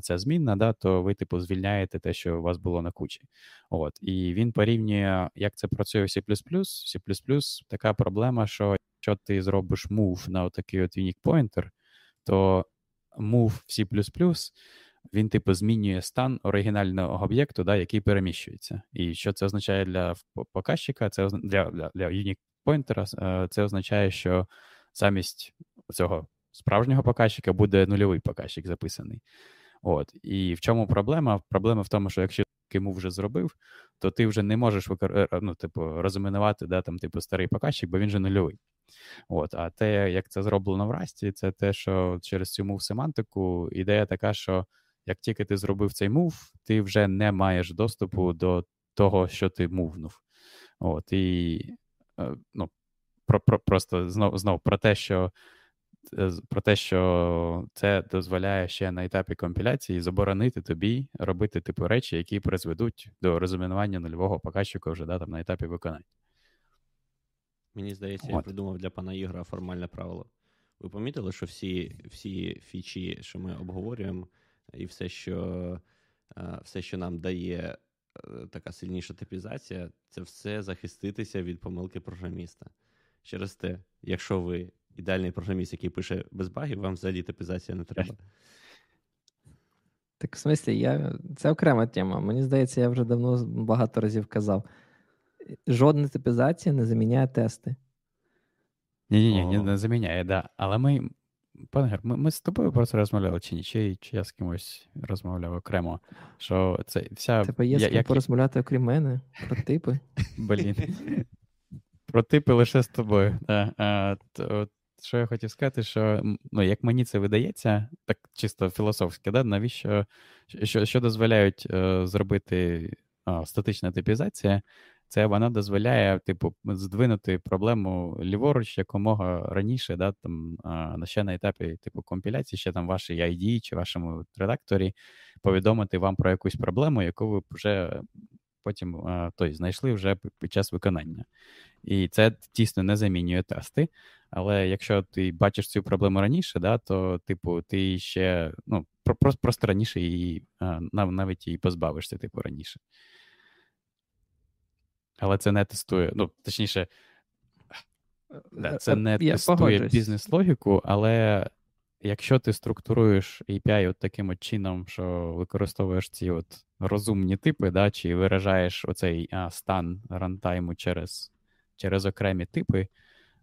[SPEAKER 3] ця змінна, да, то ви, типу, звільняєте те, що у вас було на кучі. От, І він порівнює, як це працює в C++. В C++ така проблема, що якщо ти зробиш move на отакий от unique pointer, то move C++, він, типу, змінює стан оригінального об'єкту, да, який переміщується. І що це означає для показчика, це для для, для unique pointer, е, це означає, що замість цього справжнього показчика буде нульовий показчик записаний. От. І в чому проблема? Проблема в тому, що якщо ти йому вже зробив, то ти вже не можеш викор... Е, ну, типу, розмінувати да, там, типу, старий показчик, бо він же нульовий. От, А те, як це зроблено в Расті, це те, що через цю мув семантику ідея така, що як тільки ти зробив цей мув, ти вже не маєш доступу до того, що ти мувнув. От, І е, ну, про, про, просто знов, знов про те, що е, про те, що це дозволяє ще на етапі компіляції заборонити тобі робити типу речі, які призведуть до розумінування нульового показчика вже да, там, на етапі виконання.
[SPEAKER 1] Мені здається, От. я придумав для пана Ігора формальне правило. Ви помітили, що всі всі фічі, що ми обговорюємо, і все, що е, все, що нам дає е, така сильніша типізація, це все захиститися від помилки програміста. Через те, якщо ви ідеальний програміст, який пише без багів, вам взагалі типізація не треба.
[SPEAKER 2] Так, в смислі, я... це окрема тема. Мені здається, я вже давно багато разів казав жодна типізація не заміняє тести.
[SPEAKER 3] Ні, ні, не заміняє, да. Але ми, пане Гер, ми, ми з тобою про це розмовляли чи ні? Чи, чи я з кимось розмовляв окремо? Що це вся...
[SPEAKER 2] Тебе є з ким як... порозмовляти, окрім мене, про типи.
[SPEAKER 3] Блін. Про типи лише з тобою. Да. А, то, що я хотів сказати, що ну, як мені це видається, так чисто філософськи, да, навіщо що що дозволяють е, зробити о, статична типізація, це вона дозволяє, типу, здвинути проблему ліворуч якомога раніше, да, там, а, ще на етапі типу компіляції, ще там вашій ID чи вашому редакторі повідомити вам про якусь проблему, яку ви вже потім а, той, знайшли вже під час виконання. І це дійсно не замінює тести. Але якщо ти бачиш цю проблему раніше, да, то, типу, ти ще ну, просто раніше її навіть її позбавишся, типу, раніше але це не тестує. Ну, точніше, е, це не Я тестує бізнес-логіку, але якщо ти структуруєш API от таким от чином, що використовуєш ці от розумні типи, да, чи виражаєш оцей а, стан рантайму через через окремі типи,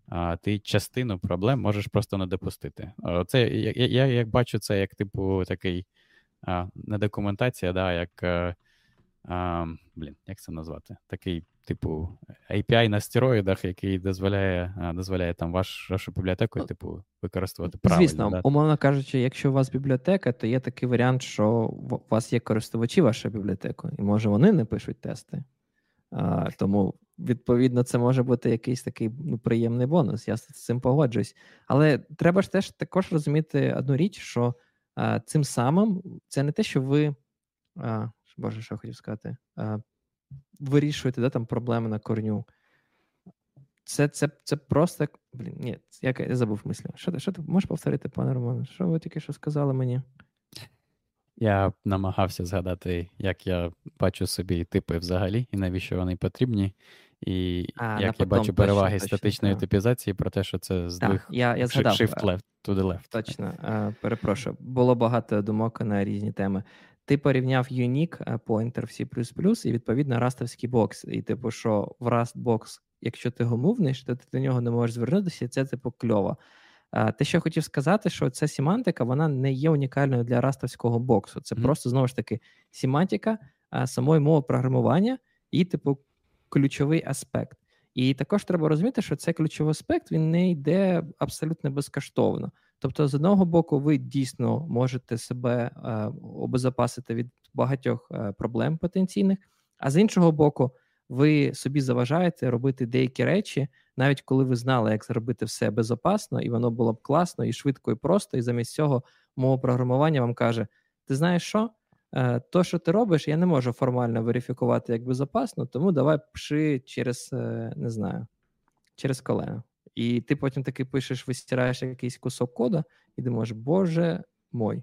[SPEAKER 3] а, ти частину проблем можеш просто не допустити. Це, Я я як бачу це як, типу, такий а, не документація, да, як. Блін, як це назвати? Такий, типу, API на стероїдах, який дозволяє дозволяє там ваш, вашу бібліотеку, ну, типу, використовувати правильно.
[SPEAKER 2] Звісно,
[SPEAKER 3] да?
[SPEAKER 2] умовно кажучи, якщо у вас бібліотека, то є такий варіант, що у вас є користувачі вашої бібліотеки, і може вони не пишуть тести. А, Тому, відповідно, це може бути якийсь такий ну, приємний бонус. Я з цим погоджуюсь. Але треба ж теж також розуміти одну річ, що а, цим самим це не те, що ви. А, Боже, що я хотів сказати, а, вирішуєте да, там проблеми на корню. Це це, це просто. Блін, ні, я, я забув мислю. Що що ти можеш повторити, пане Романе? Що ви тільки що сказали мені?
[SPEAKER 3] Я намагався згадати, як я бачу собі типи взагалі, і навіщо вони потрібні. І а, як я бачу переваги точно, статичної точно, типізації про те, що це здвиг
[SPEAKER 2] я, я згадав.
[SPEAKER 3] shift left to the left.
[SPEAKER 2] Точно, перепрошую. Було багато думок на різні теми. Ти порівняв Unique Pointer в C++ і відповідно растовський бокс. І типу, що в Rust бокс, якщо ти гомовниш, то ти до нього не можеш звернутися, і це типу кльово. Те, що я хотів сказати, що ця семантика вона не є унікальною для растовського боксу. Це mm-hmm. просто знову ж таки семантика самої мови програмування і, типу, ключовий аспект. І також треба розуміти, що цей ключовий аспект він не йде абсолютно безкоштовно. Тобто, з одного боку, ви дійсно можете себе е, обезопасити від багатьох е, проблем потенційних, а з іншого боку, ви собі заважаєте робити деякі речі, навіть коли ви знали, як зробити все безопасно, і воно було б класно, і швидко, і просто. І замість цього мова програмування вам каже: ти знаєш що? Е, то, що ти робиш, я не можу формально верифікувати як безопасно, тому давай пши через е, не знаю, через колено. І ти потім таки пишеш, вистираєш якийсь кусок кода, і думаєш, боже мой.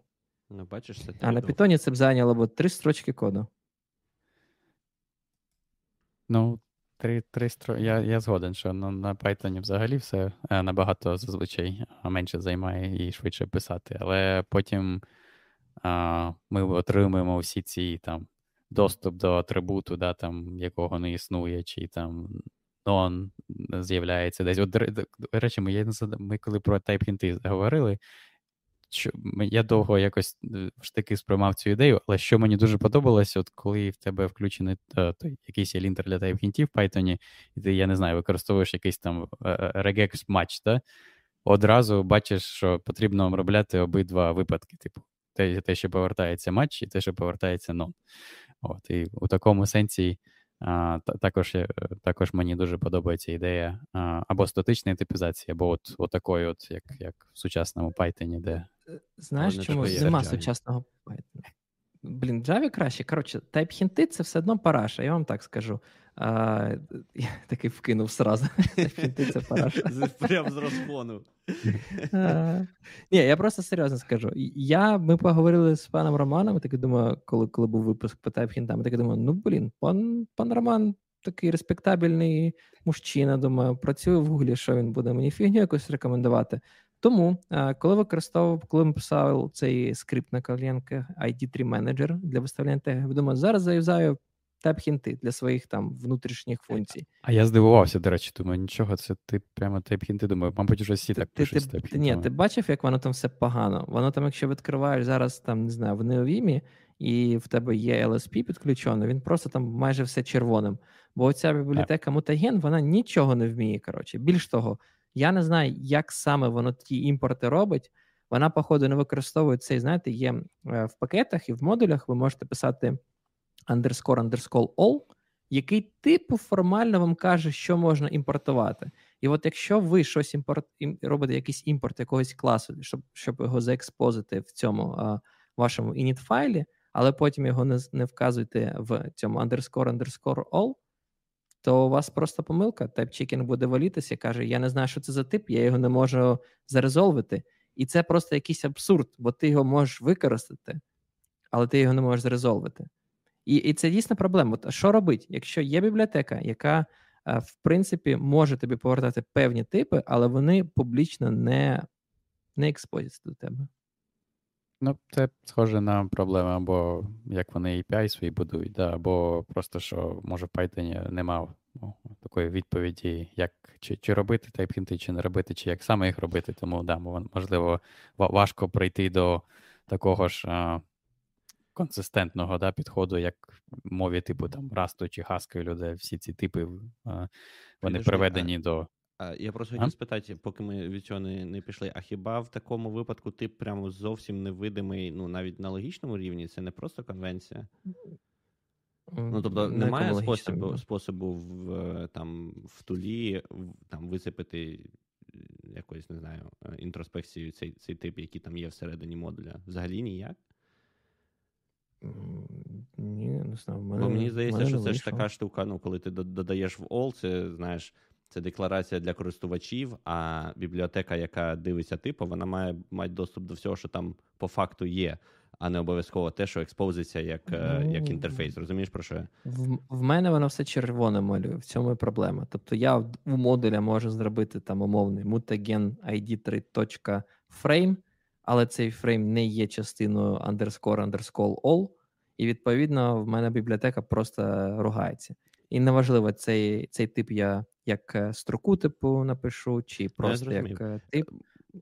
[SPEAKER 1] Ну, бачиш, це
[SPEAKER 2] А на Python це б зайняло б три строчки коду.
[SPEAKER 3] Ну, три три стро... Я я згоден, що на на Python взагалі все е, набагато зазвичай менше займає і швидше писати. Але потім а, ми отримуємо всі ці там доступ до атрибуту, да, там, якого не існує, чи там non з'являється десь. От, До речі, ми, ми коли про type говорили, що я довго якось е, таки сприймав цю ідею, але що мені дуже подобалось, от коли в тебе включений е, той якийсь лінтер для тайп-хінтів в Python, і ти, я не знаю, використовуєш якийсь там е, regex матч, да? одразу бачиш, що потрібно обробляти обидва випадки, типу, те, те, що повертається матч, і те, що повертається non. От, І у такому сенсі. А, Також також мені дуже подобається ідея а, або статичної типізації, або от, от такої, от, як як в сучасному Python, де
[SPEAKER 2] Знаєш, чому нема сучасного Python? Блін, Java краще. Коротше, тайп-хінти це все одно параша, я вам так скажу. А, Я такий вкинув сразу. Це параша.
[SPEAKER 1] Прям з розгону.
[SPEAKER 2] Ні, я просто серйозно скажу. Я, Ми поговорили з паном Романом, так думаю, коли коли був випуск по тайп-хінтам, так думаю, ну блін, пан пан Роман такий респектабельний мужчина, думаю, працює в Гуглі, що він буде мені фігню якось рекомендувати. Тому, коли використовував, коли ми писав цей скрипт на коленках ID3 Manager для виставляння тегів, думаю, зараз зав'язаю тайп-хінти для своїх там внутрішніх функцій.
[SPEAKER 3] А я здивувався, до речі, думаю, нічого, це ти прямо тайп-хінти думаю, мабуть, вже всі так пишуть
[SPEAKER 2] ти, ти, Ні, ти бачив, як воно там все погано. Воно там, якщо відкриваєш зараз, там, не знаю, в неовімі, і в тебе є LSP підключено, він просто там майже все червоним. Бо оця бібліотека Mutagen, вона нічого не вміє. коротше. Більш того, я не знаю, як саме воно ті імпорти робить. Вона, походу, не використовує цей, знаєте, є е, в пакетах і в модулях ви можете писати underscore underscore all, який типу формально вам каже, що можна імпортувати. І от якщо ви щось імпорт, робите якийсь імпорт якогось класу, щоб щоб його заекспозити в цьому а, вашому init файлі, але потім його не не вказуєте в цьому underscore underscore all, то у вас просто помилка. TypeChicken буде валітися і каже: Я не знаю, що це за тип, я його не можу зарезолвити. І це просто якийсь абсурд, бо ти його можеш використати, але ти його не можеш зарезолвити. І і це дійсна проблема. От Що робить, якщо є бібліотека, яка в принципі може тобі повертати певні типи, але вони публічно не не експозяться до тебе?
[SPEAKER 3] Ну, це схоже на проблему, або як вони API свої будують, да, або просто що, може, в Python немає ну, такої відповіді, як чи чи робити тайпхінти, чи не робити, чи як саме їх робити. Тому да, можливо, важко прийти до такого ж консистентного да, підходу, як мові, типу там Rust чи Haskell, людей, всі ці типи вони Підожди, приведені а, до.
[SPEAKER 1] А, Я просто хотів спитати, поки ми від цього не, не пішли. А хіба в такому випадку ти прямо зовсім невидимий, ну навіть на логічному рівні, це не просто конвенція? Ну, тобто, немає способу способу в там в тулі там висипати якоюсь, не знаю, інтроспекцією цей цей тип, який там є всередині модуля. Взагалі ніяк?
[SPEAKER 2] Ні, не знаю.
[SPEAKER 1] Мене, Бо мені здається, мене що це ж така штука, ну, коли ти додаєш в all, це знаєш, це декларація для користувачів, а бібліотека, яка дивиться типу, вона має мати доступ до всього, що там по факту є а не обов'язково те, що експозиться як ну, як інтерфейс. Розумієш про що? я?
[SPEAKER 2] В, в мене воно все червоне малює, в цьому і проблема. Тобто я в модуля можу зробити там умовний mutagen id3.frame, але цей фрейм не є частиною underscore underscore all, і відповідно в мене бібліотека просто ругається. І неважливо, цей цей тип я як е, строку типу напишу, чи просто як е, тип.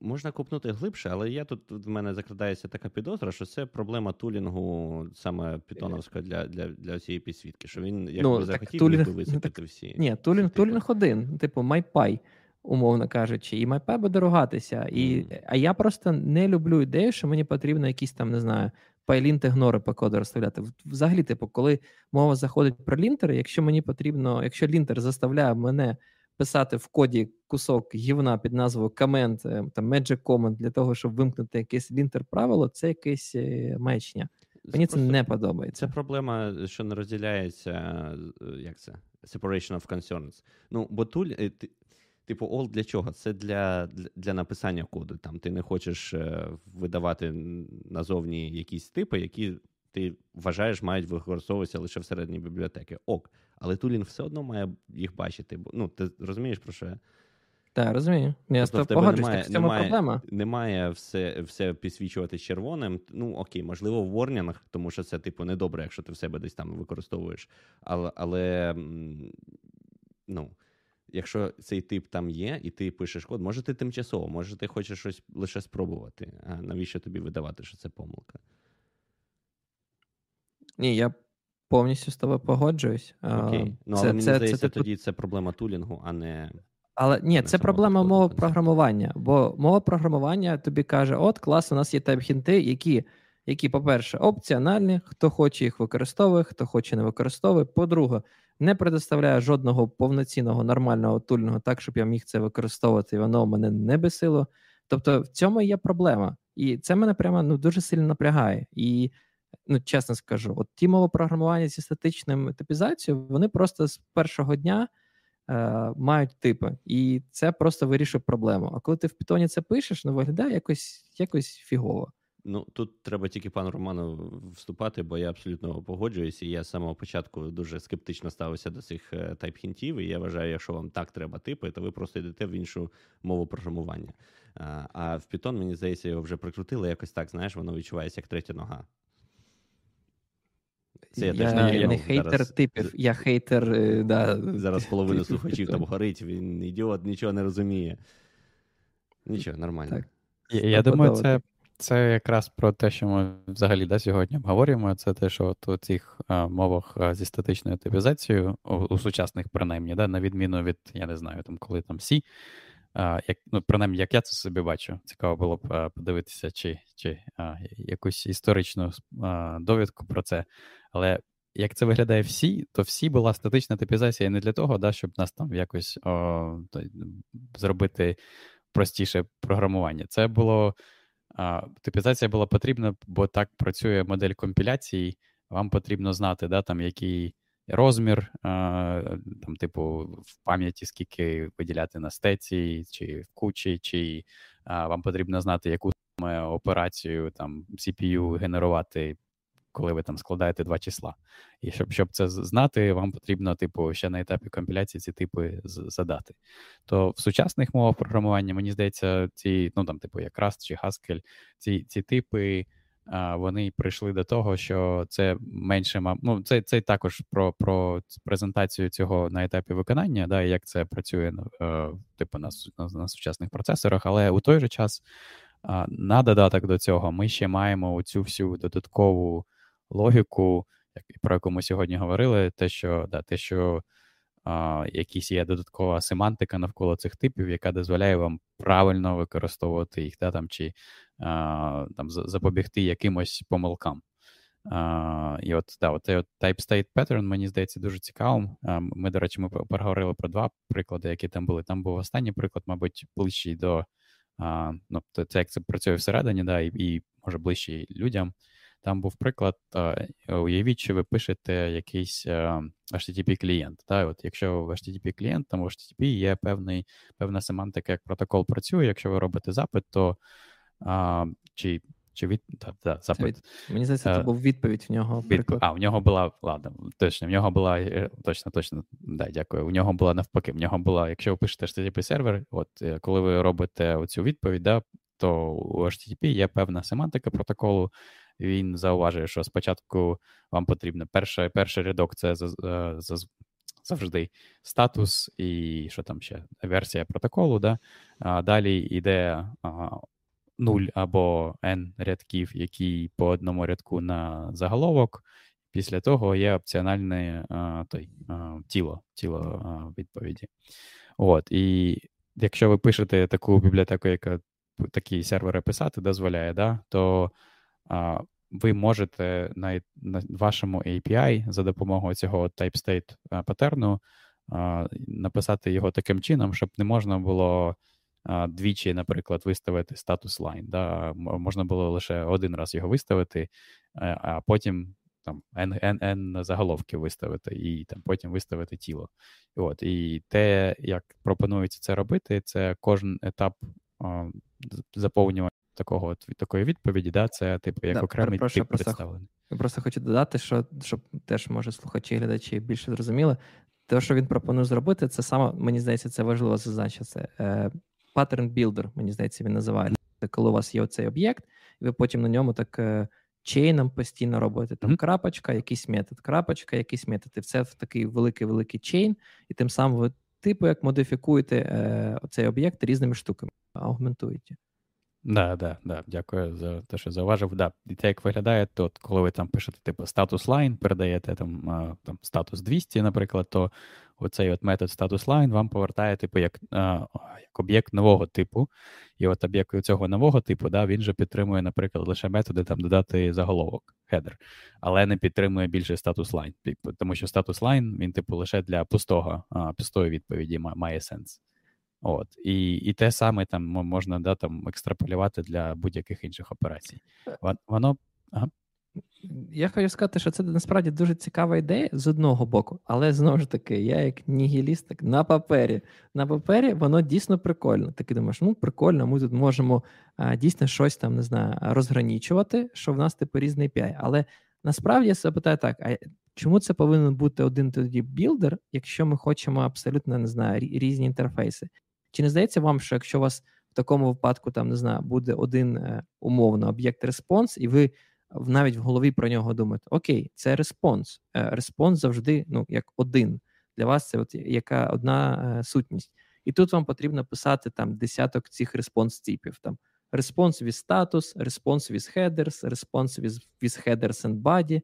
[SPEAKER 1] Можна купнути глибше, але я тут в мене закрадається така підозра, що це проблема тулінгу саме Пітоновська для для, для цієї підсвітки. Що він якби ну, захотів тулінг, висипати так, всі.
[SPEAKER 2] Ні, тулінг типу. тулінг один, типу MyPy, умовно кажучи, і MyPy буде ругатися. І. А я просто не люблю ідею, що мені потрібно якісь там, не знаю, пайлінт ігнори по коду розставляти. Взагалі, типу, коли мова заходить про лінтери, якщо мені потрібно, якщо лінтер заставляє мене писати в коді кусок гівна під назвою comment, е, там Magic Comment для того, щоб вимкнути якесь лінтер правило, це якесь е, маячня. Мені це, це не подобається.
[SPEAKER 1] Це проблема, що не розділяється, е, як це? Separation of concerns. Ну, бо туль, типу, all для чого? Це для для написання коду. Там Ти не хочеш видавати назовні якісь типи, які ти вважаєш, мають використовуватися лише всередині бібліотеки. Ок. Але Тулін все одно має їх бачити. Бо ну ти розумієш про що?
[SPEAKER 2] Так, розумію. Я тобто, тобою погоджуюсь, так в цьому немає, проблема.
[SPEAKER 1] Немає все все підсвічувати червоним. Ну окей, можливо, в ворнінах, тому що це, типу, недобре, якщо ти в себе десь там використовуєш. Але але ну, якщо цей тип там є, і ти пишеш код, може ти тимчасово, може ти хочеш щось лише спробувати. А навіщо тобі видавати, що це помилка?
[SPEAKER 2] Ні, я повністю з тобою погоджуюсь.
[SPEAKER 1] Окей. Ну, це, але мені це, здається, це, тоді це проблема тулінгу, а не.
[SPEAKER 2] Але ні, це проблема мови програмування. Бо мова програмування тобі каже: от клас, у нас є тайп-хінти, які, які, по-перше, опціональні, хто хоче їх використовує, хто хоче не використовує. По-друге, не предоставляє жодного повноцінного нормального тулінгу так, щоб я міг це використовувати, і воно мене не бесило. Тобто в цьому є проблема. І це мене прямо ну, дуже сильно напрягає. І ну чесно скажу, от ті мовопрограмування зі статичним типізацією, вони просто з першого дня е, мають типи, і це просто вирішує проблему. А коли ти в питоні це пишеш, ну виглядає якось якось фігово.
[SPEAKER 1] Ну тут треба тільки пану Роману вступати, бо я абсолютно погоджуюся. і Я з самого початку дуже скептично ставився до цих е, тайп-хінтів, І я вважаю, якщо вам так треба типи, то ви просто йдете в іншу мову програмування. А а в Python, мені здається, його вже прикрутили. Якось так, знаєш, воно відчувається як третя нога.
[SPEAKER 2] Це я, я теж не, я не хейтер зараз... типів, я хейтер. Е, да.
[SPEAKER 1] Зараз половина слухачів там горить, він ідіот, нічого не розуміє. Нічого, нормально. Так.
[SPEAKER 3] Я, я думаю, це це якраз про те, що ми взагалі да, сьогодні обговорюємо. Це те, що от у цих а, мовах а, зі статичною типізацією, у, у сучасних, принаймні, да, на відміну від, я не знаю, там, коли там C, як, ну, принаймні, як я це собі бачу, цікаво було б подивитися, чи чи а, якусь історичну а, довідку про це. Але як це виглядає всі, то всі була статична типізація не для того, да, щоб нас там якось о, зробити простіше програмування. Це було а, типізація була потрібна, бо так працює модель компіляції. Вам потрібно знати, да, там, який розмір, там, типу, в пам'яті, скільки виділяти на стеці, чи в кучі, чи вам потрібно знати, яку операцію там CPU генерувати. Коли ви там складаєте два числа. І щоб щоб це знати, вам потрібно, типу, ще на етапі компіляції ці типи задати. То в сучасних мовах програмування, мені здається, ці, ну там, типу, як Rust чи Haskell, ці ці типи вони прийшли до того, що це менше ну, це це також про про презентацію цього на етапі виконання, да, як це працює е, типу на, на, на сучасних процесорах, але у той же час на додаток до цього ми ще маємо оцю всю додаткову логіку, про яку ми сьогодні говорили, те, що да, те, що а, якісь є додаткова семантика навколо цих типів, яка дозволяє вам правильно використовувати їх, да, там, чи а, там, запобігти якимось помилкам. А, І от да, от, от Type State Pattern, мені здається, дуже цікавим. А, Ми, до речі, ми поговорили про два приклади, які там були. Там був останній приклад, мабуть, ближчий до а, ну, це як це працює всередині, да, і, і може ближчий людям. Там був приклад, уявіть, що ви пишете якийсь http клієнт. Да? От Якщо в http клієнт, там в HTTP є певний, певна семантика, як протокол працює. Якщо ви робите запит, то а, чи чи від да, да, запит.
[SPEAKER 2] Мені здається, це був відповідь в нього.
[SPEAKER 3] Відповідь. А, в нього була, ладно, точно, в нього була, е, точно, точно, да, дякую. У нього була навпаки. В нього була, якщо ви пишете http сервер, от е, коли ви робите оцю відповідь, да, то у HTTP є певна семантика протоколу, він зауважує, що спочатку вам потрібно перший, перший рядок це е, завжди статус і що там ще версія протоколу. да? А Далі йде нуль або n рядків, які по одному рядку на заголовок. Після того є опціональне а, той, а, тіло тіло а, відповіді. От, І якщо ви пишете таку бібліотеку, яка такі сервери писати дозволяє, да, то ви можете на на вашому API за допомогою цього type-state патерну написати його таким чином, щоб не можна було двічі, наприклад, виставити статус line. Да? Можна було лише один раз його виставити, а потім там N, N заголовки виставити, і там потім виставити тіло. От, І те, як пропонується це робити, це кожен етап заповнювання такого от, такої відповіді, да, це типу як да, окремий тип просто, представлений.
[SPEAKER 2] Просто хочу додати, що щоб теж може слухачі і глядачі більше зрозуміли. Те, що він пропонує зробити, це саме, мені здається, це важливо зазначити. Це е, pattern мені здається, він називається. Це коли у вас є оцей об'єкт, і ви потім на ньому так е, чейном постійно робите. Там mm-hmm. крапочка, якийсь метод, крапочка, якийсь метод. І це в такий великий-великий чейн, і тим самим ви, типу, як модифікуєте е, цей об'єкт різними штуками, аугментуєте.
[SPEAKER 3] Да, да, да, дякую за те, що зауважив. Да, І це як виглядає, то коли ви там пишете, типу, статус line, передаєте там там статус 200, наприклад, то оцей от метод статус line вам повертає, типу, як як об'єкт нового типу. І от об'єкт цього нового типу, да, він же підтримує, наприклад, лише методи там додати заголовок, хедер, але не підтримує більше статус типу, тому що статус line, він, типу, лише для пустого, пустої відповіді має сенс. От і і те саме там можна да, там екстраполювати для будь-яких інших операцій. Е. Воно ага.
[SPEAKER 2] я хочу сказати, що це насправді дуже цікава ідея з одного боку, але знову ж таки, я як нігіліст, так на папері. На папері воно дійсно прикольно. Ти думаєш, ну прикольно, ми тут можемо а, дійсно щось там не знаю, розгранічувати, що в нас типу різний API. Але насправді я себе питаю так: а чому це повинен бути один тоді білдер, якщо ми хочемо абсолютно не знаю, різні інтерфейси? Чи не здається вам, що якщо у вас в такому випадку там не знаю, буде один е, умовно об'єкт респонс, і ви навіть в голові про нього думаєте, окей, це респонс. Е, респонс завжди ну, як один. Для вас це от яка одна е, сутність. І тут вам потрібно писати там десяток цих респонс-типів. Там Response with status, response with headers, with, with headers and body.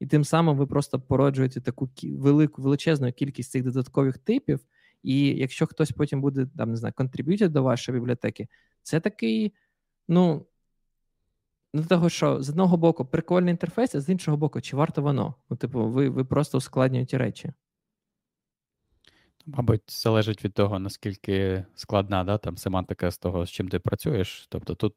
[SPEAKER 2] І тим самим ви просто породжуєте таку велику величезну кількість цих додаткових типів, і якщо хтось потім буде там не знаю, контриб'ютити до вашої бібліотеки, це такий, ну. Ну, того, що з одного боку прикольний інтерфейс, а з іншого боку, чи варто воно? Ну, типу, ви ви просто ускладнюєте речі.
[SPEAKER 3] Мабуть, залежить від того, наскільки складна да, там семантика з того, з чим ти працюєш. Тобто тут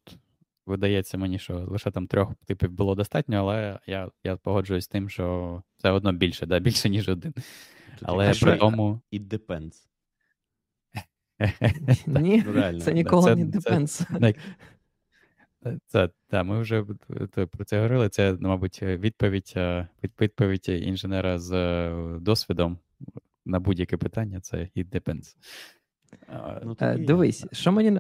[SPEAKER 3] видається мені, що лише там трьох типів було достатньо, але я я погоджуюсь з тим, що це одно більше, да, більше, ніж один. Але при тому.
[SPEAKER 1] It depends.
[SPEAKER 2] Ні, ну, це ніколи не депенс.
[SPEAKER 3] Це, так, ми вже про це говорили. Це, мабуть, відповідь відповідь інженера з е, досвідом на будь-яке питання це it depends.
[SPEAKER 2] Ну, е, Дивись, що мені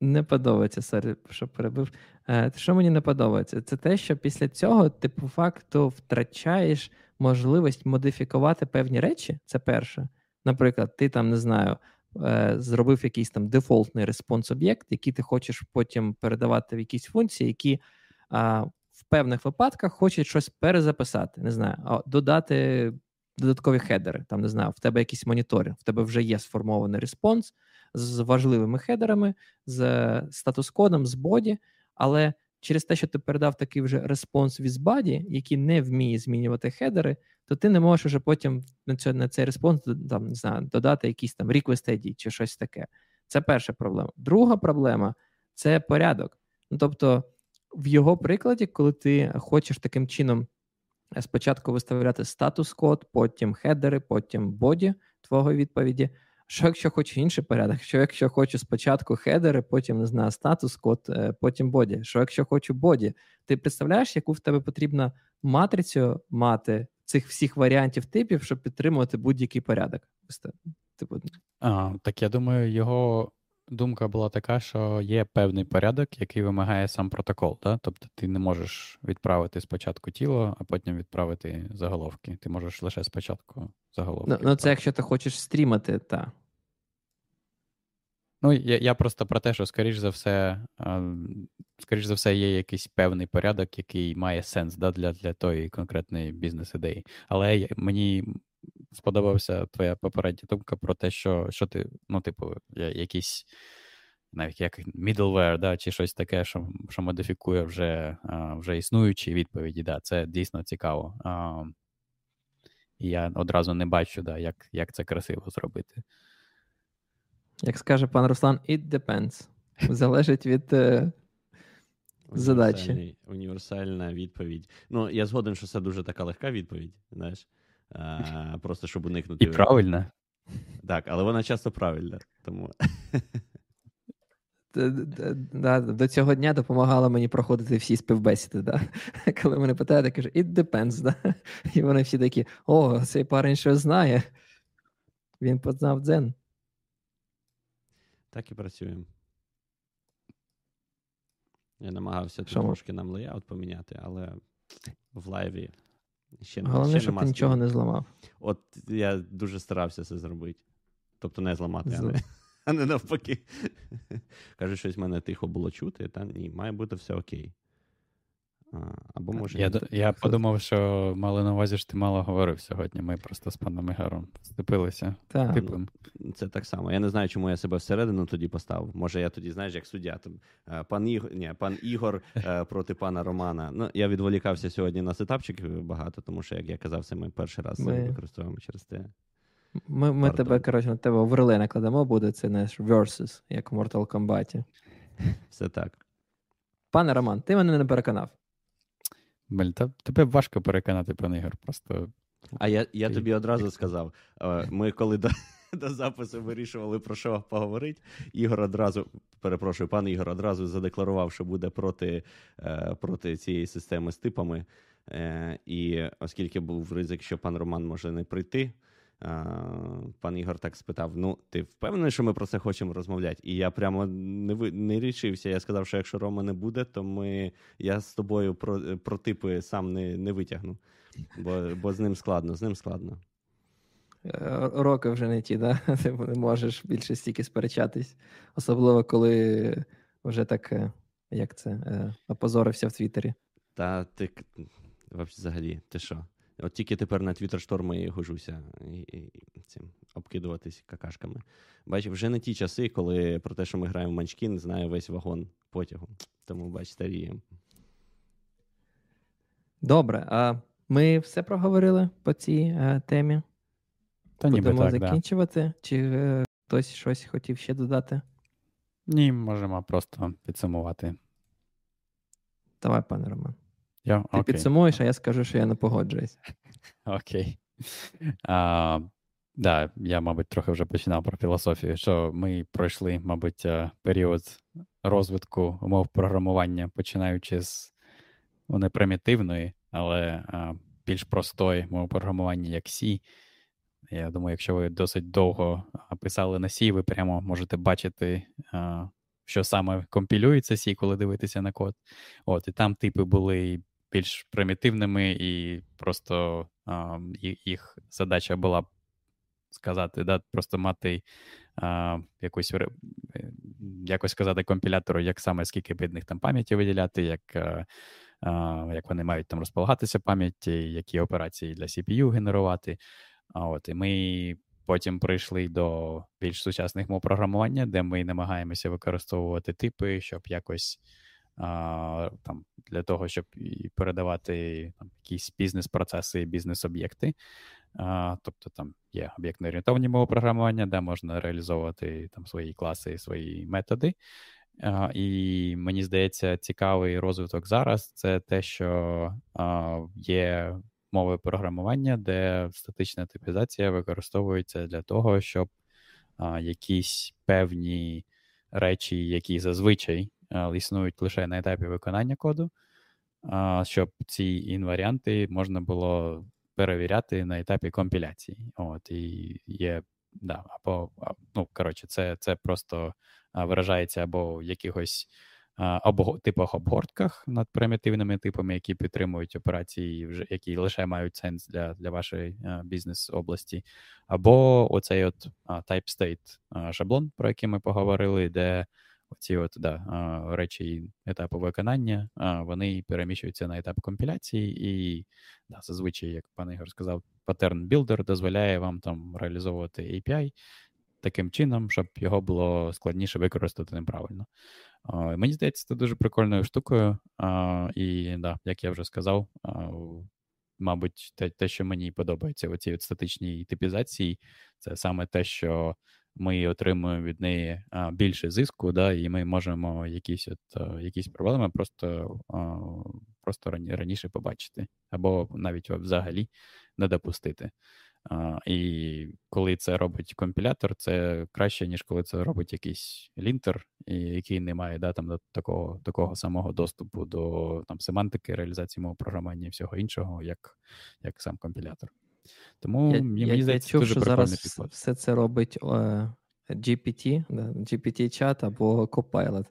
[SPEAKER 2] не подобається, сорі, що перебив. Е, що мені не подобається, це те, що після цього ти по факту втрачаєш можливість модифікувати певні речі. Це перше. Наприклад, ти там не знаю. Е, зробив якийсь там дефолтний респонс об'єкт, який ти хочеш потім передавати в якісь функції, які а, в певних випадках хочуть щось перезаписати. Не знаю, додати додаткові хедери. Там не знаю, в тебе якийсь моніторинг, в тебе вже є сформований респонс з важливими хедерами, з статус-кодом, з body, але через те, що ти передав такий вже респонс від body, який не вміє змінювати хедери, то ти не можеш вже потім на цей, на цей респонс там, не знаю, додати якийсь там request ID чи щось таке. Це перша проблема. Друга проблема це порядок. Ну, Тобто, в його прикладі, коли ти хочеш таким чином е, спочатку виставляти статус-код, потім хедери, потім боді твого відповіді. Що якщо хочу інший порядок? Що якщо хочу спочатку хедери, потім не знаю, статус-код, е, потім боді. Що якщо хочу боді? Ти представляєш, яку в тебе потрібна матрицю мати цих всіх варіантів типів, щоб підтримувати будь-який порядок?
[SPEAKER 3] Типу... А, Так я думаю, його думка була така, що є певний порядок, який вимагає сам протокол. Да? Тобто ти не можеш відправити спочатку тіло, а потім відправити заголовки. Ти можеш лише спочатку заголовки.
[SPEAKER 2] Ну, ну це якщо ти хочеш стрімати, так.
[SPEAKER 3] Ну, я я просто про те, що, скоріш за все, скоріш за все, є якийсь певний порядок, який має сенс да, для для тої конкретної бізнес-ідеї. Але мені сподобався твоя попередня думка про те, що що ти, ну, типу, якийсь навіть як middleware, да, чи щось таке, що що модифікує вже вже існуючі відповіді. Да, Це дійсно цікаво. І я одразу не бачу, да, як, як це красиво зробити.
[SPEAKER 2] Як скаже пан Руслан, it depends. Залежить від е, задачі.
[SPEAKER 1] Універсальна відповідь. Ну, я згоден, що це дуже така легка відповідь, знаєш. А, Просто щоб уникнути.
[SPEAKER 3] І правильна.
[SPEAKER 1] Так, але вона часто правильна. тому...
[SPEAKER 2] До цього дня допомагала мені проходити всі співбесіди. Да? Коли мене питають, я кажу, it depends. Да? І вони всі такі: о, цей парень щось знає. Він познав дзен.
[SPEAKER 1] Так і працюємо. Я намагався тут трошки нам леяут поміняти, але в лайві ще
[SPEAKER 2] Головне,
[SPEAKER 1] ще
[SPEAKER 2] щоб ти нічого не зламав.
[SPEAKER 1] От я дуже старався це зробити. Тобто не зламати, Зл... а, не, а не навпаки. Каже, щось в мене тихо було чути, та ні, має бути все окей. Або може
[SPEAKER 3] Я я подумав, що мали на увазі, що ти мало говорив сьогодні. Ми просто з паном Ігорем ступилися.
[SPEAKER 1] Так. Це так само. Я не знаю, чому я себе всередину тоді поставив. Може, я тоді, знаєш, як суддя. Там, е, Пан Ігор ні, пан Ігор е, проти пана Романа. Ну, Я відволікався сьогодні на сетапчик багато, тому що, як я казав, це ми перший раз ми... використовуємо через те.
[SPEAKER 2] Ми ми тебе, коротше, на тебе оверлей накладемо, буде це наш versus, як в Mortal Kombat.
[SPEAKER 1] Все так.
[SPEAKER 2] Пане Роман, ти мене не переконав.
[SPEAKER 3] Блін, та тебе важко переконати, пан Ігор. Просто.
[SPEAKER 1] А я я тобі одразу сказав: е, ми коли до до запису вирішували про що поговорити, Ігор одразу, перепрошую, пан Ігор одразу задекларував, що буде проти е, проти цієї системи з типами. Е, і оскільки був ризик, що пан Роман може не прийти. Пан Ігор так спитав: Ну, ти впевнений, що ми про це хочемо розмовляти? І я прямо не ви не рішився. Я сказав, що якщо Рома не буде, то ми я з тобою про про типи сам не не витягну, бо бо з ним складно, з ним складно.
[SPEAKER 2] Е, роки вже не ті, да? ти не можеш більше стільки сперечатись, особливо коли вже так, е, як це, е, опозорився в Твіттері.
[SPEAKER 1] Та ти взагалі, ти що? От тільки тепер на Твіттер шторми і гожуся і, і, цим обкидуватись какашками. Бачиш, вже не ті часи, коли про те, що ми граємо в Манчкін, знає весь вагон потягу. Тому бач, старіємо.
[SPEAKER 2] Добре. А ми все проговорили по цій а, е, темі?
[SPEAKER 3] Та
[SPEAKER 2] Будемо
[SPEAKER 3] так,
[SPEAKER 2] закінчувати? Да. Чи е, хтось щось хотів ще додати?
[SPEAKER 3] Ні, можемо просто підсумувати.
[SPEAKER 2] Давай, пане Роман.
[SPEAKER 3] Я,
[SPEAKER 2] Ти підсумуєш, а я скажу, що я не погоджуюсь.
[SPEAKER 3] Окей. А, да, Я, мабуть, трохи вже починав про філософію, що ми пройшли, мабуть, е, період розвитку умов програмування, починаючи з вони примітивної, але а, більш простої мови програмування, як C. Я думаю, якщо ви досить довго писали на C, ви прямо можете бачити, а, що саме компілюється C, коли дивитися на код. От, І там типи були більш примітивними, і просто а, їх задача була сказати, да, просто мати а, якусь е, якось сказати компілятору, як саме скільки бідних там пам'яті виділяти, як а, як вони мають там розполагатися пам'яті, які операції для CPU генерувати. От, І ми потім прийшли до більш сучасних мов програмування, де ми намагаємося використовувати типи, щоб якось там, Для того, щоб передавати там, якісь бізнес-процеси, бізнес-об'єкти. А, Тобто там є об'єктно орієнтовані мови програмування, де можна реалізовувати там свої класи, свої методи. А, І мені здається, цікавий розвиток зараз це те, що а, є мови програмування, де статична типізація використовується для того, щоб а, якісь певні речі, які зазвичай існують лише на етапі виконання коду, щоб ці інваріанти можна було перевіряти на етапі компіляції. От, І є, да, або, ну, коротше, це це просто виражається або в якихось або типах обгортках над примітивними типами, які підтримують операції, вже які лише мають сенс для для вашої бізнес-області, або оцей от type state шаблон, про який ми поговорили, де оці от да, речі етапу виконання, вони переміщуються на етап компіляції, і да, зазвичай, як пан Ігор сказав, паттерн Builder дозволяє вам там реалізовувати API таким чином, щоб його було складніше використати неправильно. Мені здається, це дуже прикольною штукою. І да, як я вже сказав, мабуть, те, те, що мені подобається у цій от статичній типізації, це саме те, що ми отримуємо від неї більше зиску, да, і ми можемо якісь от, якісь проблеми просто просто раніше побачити, або навіть взагалі не допустити. І коли це робить компілятор, це краще, ніж коли це робить якийсь лінтер, який не має да, там, до такого такого самого доступу до там, семантики, реалізації мого програмування і всього іншого, як як сам компілятор. Тому
[SPEAKER 2] я,
[SPEAKER 3] мені
[SPEAKER 2] я,
[SPEAKER 3] здається,
[SPEAKER 2] я чув,
[SPEAKER 3] дуже
[SPEAKER 2] що зараз
[SPEAKER 3] підход.
[SPEAKER 2] Все це робить о, GPT, да, GPT-чат або Copilot.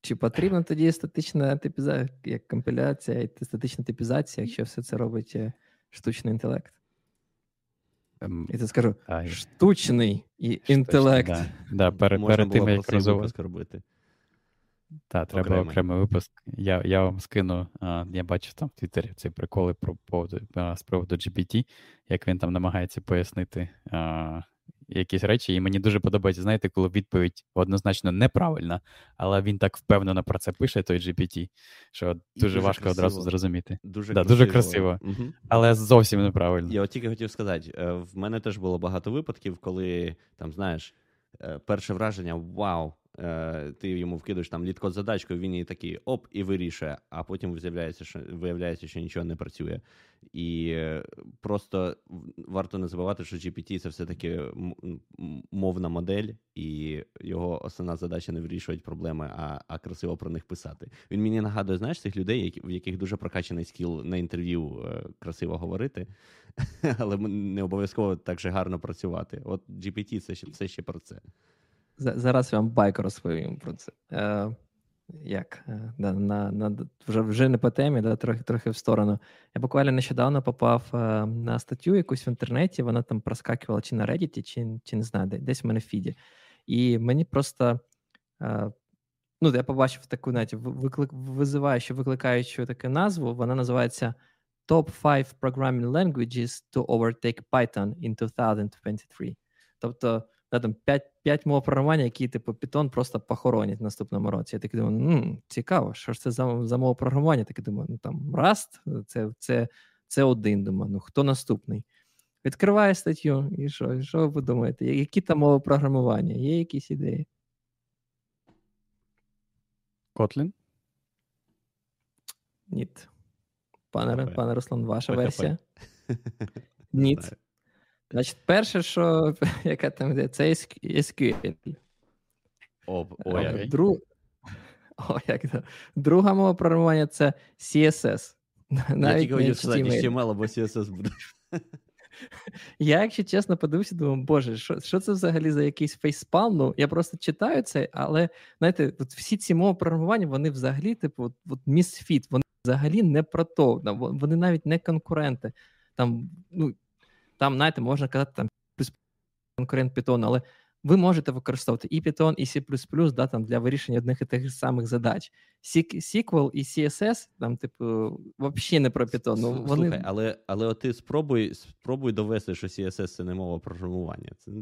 [SPEAKER 2] Чи потрібна тоді статична типізація, як компіляція і статична типізація, якщо все це робить е, штучний інтелект?
[SPEAKER 3] Ем,
[SPEAKER 2] І це скажу а, штучний і штучний, інтелект.
[SPEAKER 3] Да, да, перед,
[SPEAKER 1] Можна
[SPEAKER 3] перед тим,
[SPEAKER 1] як розвивати.
[SPEAKER 3] Так, треба окремий, окремий випуск. Я я вам скину, а, я бачив там в Твіттері ці приколи про поводу, з приводу GPT, як він там намагається пояснити а, якісь речі, і мені дуже подобається, знаєте, коли відповідь однозначно неправильна, але він так впевнено про це пише, той GPT, що дуже, дуже важко красиво. одразу зрозуміти.
[SPEAKER 1] Дуже
[SPEAKER 3] да,
[SPEAKER 1] красиво,
[SPEAKER 3] дуже красиво угу. але зовсім неправильно.
[SPEAKER 1] Я от тільки хотів сказати: е, в мене теж було багато випадків, коли там, знаєш, е, перше враження: вау, Е, ти йому вкидуєш там літкод задачку, він її такий оп, і вирішує, а потім виявляється, що виявляється, що нічого не працює. І е, просто варто не забувати, що GPT це все-таки мовна модель, і його основна задача не вирішувати проблеми, а а красиво про них писати. Він мені нагадує, знаєш, цих людей, в яких дуже прокачаний скіл на інтерв'ю е, красиво говорити, але не обов'язково так же гарно працювати. От GPT це ще, це ще про це.
[SPEAKER 2] Зараз я вам байк розповім про це. Е, Як? Е, да, на, на, Вже вже не по темі, да, трохи трохи в сторону. Я буквально нещодавно попав е, на статтю якусь в інтернеті, вона там проскакувала чи на Reddit, чи чи не знаю, десь в мене в фіді. І мені просто. Е, Ну, я побачив таку навіть виклик, визиваючу, викликаючу таку назву. Вона називається Top 5 Programming Languages to Overtake Python in 2023. Тобто да, там 5 5 мов програмування, які типу Python просто похоронять в наступному році. Я такий думаю, ну, цікаво, що ж це за за мова програмування? Такий думаю, ну там Rust, це це, це один. Думаю, ну хто наступний? Відкриваю статтю, і що? І що ви думаєте? Які там мови програмування? Є якісь ідеї?
[SPEAKER 3] Kotlin?
[SPEAKER 2] Ні. Пане, пане Руслан, ваша версія? Ні. Значить, перше, що яка там йде, це SQL.
[SPEAKER 1] О, о,
[SPEAKER 2] як. Друг... О, як Друга мова програмування це CSS.
[SPEAKER 1] Навіть Я тільки хотів сказати, HTML або CSS буде.
[SPEAKER 2] Я, якщо чесно, подивився, думаю, боже, що що це взагалі за якийсь фейспал? Ну, я просто читаю це, але знаєте, от всі ці мови програмування, вони взагалі, типу, от, от місфіт, вони взагалі не про то, вони навіть не конкуренти. Там, ну, там, знаєте, можна казати, там конкурент Python, але ви можете використовувати і Python, і C++ да, там, для вирішення одних і тих самих задач. SQL і CSS, там, типу, взагалі не про Python. Ну, вони...
[SPEAKER 1] Слухай, але але от ти спробуй спробуй довести, що CSS це не мова програмування. Це,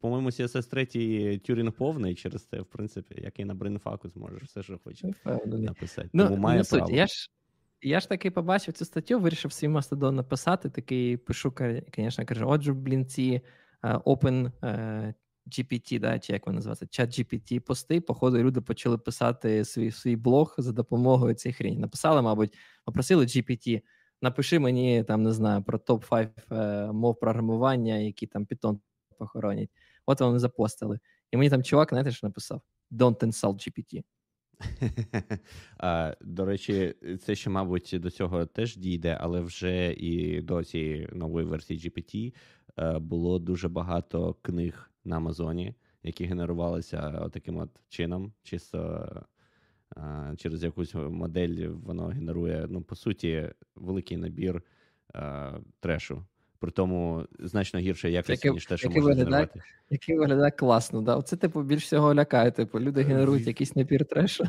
[SPEAKER 1] По-моєму, CSS 3 Тюрінг повний через це, в принципі, як і на брейнфаку зможеш все, що хочеш написати.
[SPEAKER 2] Ну,
[SPEAKER 1] Тому має
[SPEAKER 2] не
[SPEAKER 1] право.
[SPEAKER 2] Я ж я ж таки побачив цю статтю, вирішив свій мастодон написати. Такий пишу, звісно, каже, отже, блін, ці uh, open uh, GPT, да, чи як воно називається, чат GPT пости. Походу, люди почали писати свій свій блог за допомогою цієї хрені. Написали, мабуть, попросили GPT, напиши мені там, не знаю, про топ-5 е, мов програмування, які там Python похоронять. От вони запостили. І мені там чувак, знаєте, що написав: Don't insult GPT.
[SPEAKER 1] До речі, це ще, мабуть, до цього теж дійде, але вже і до цієї нової версії GPT е, було дуже багато книг на Амазоні, які генерувалися таким от чином, чисто через якусь модель воно генерує, ну, по суті, великий набір трешу. При тому значно гірше якості, ніж те, що можна генерувати.
[SPEAKER 2] Який виглядає класно, да? Оце, типу, більш всього лякає. Типу, люди генерують якийсь набір трешу.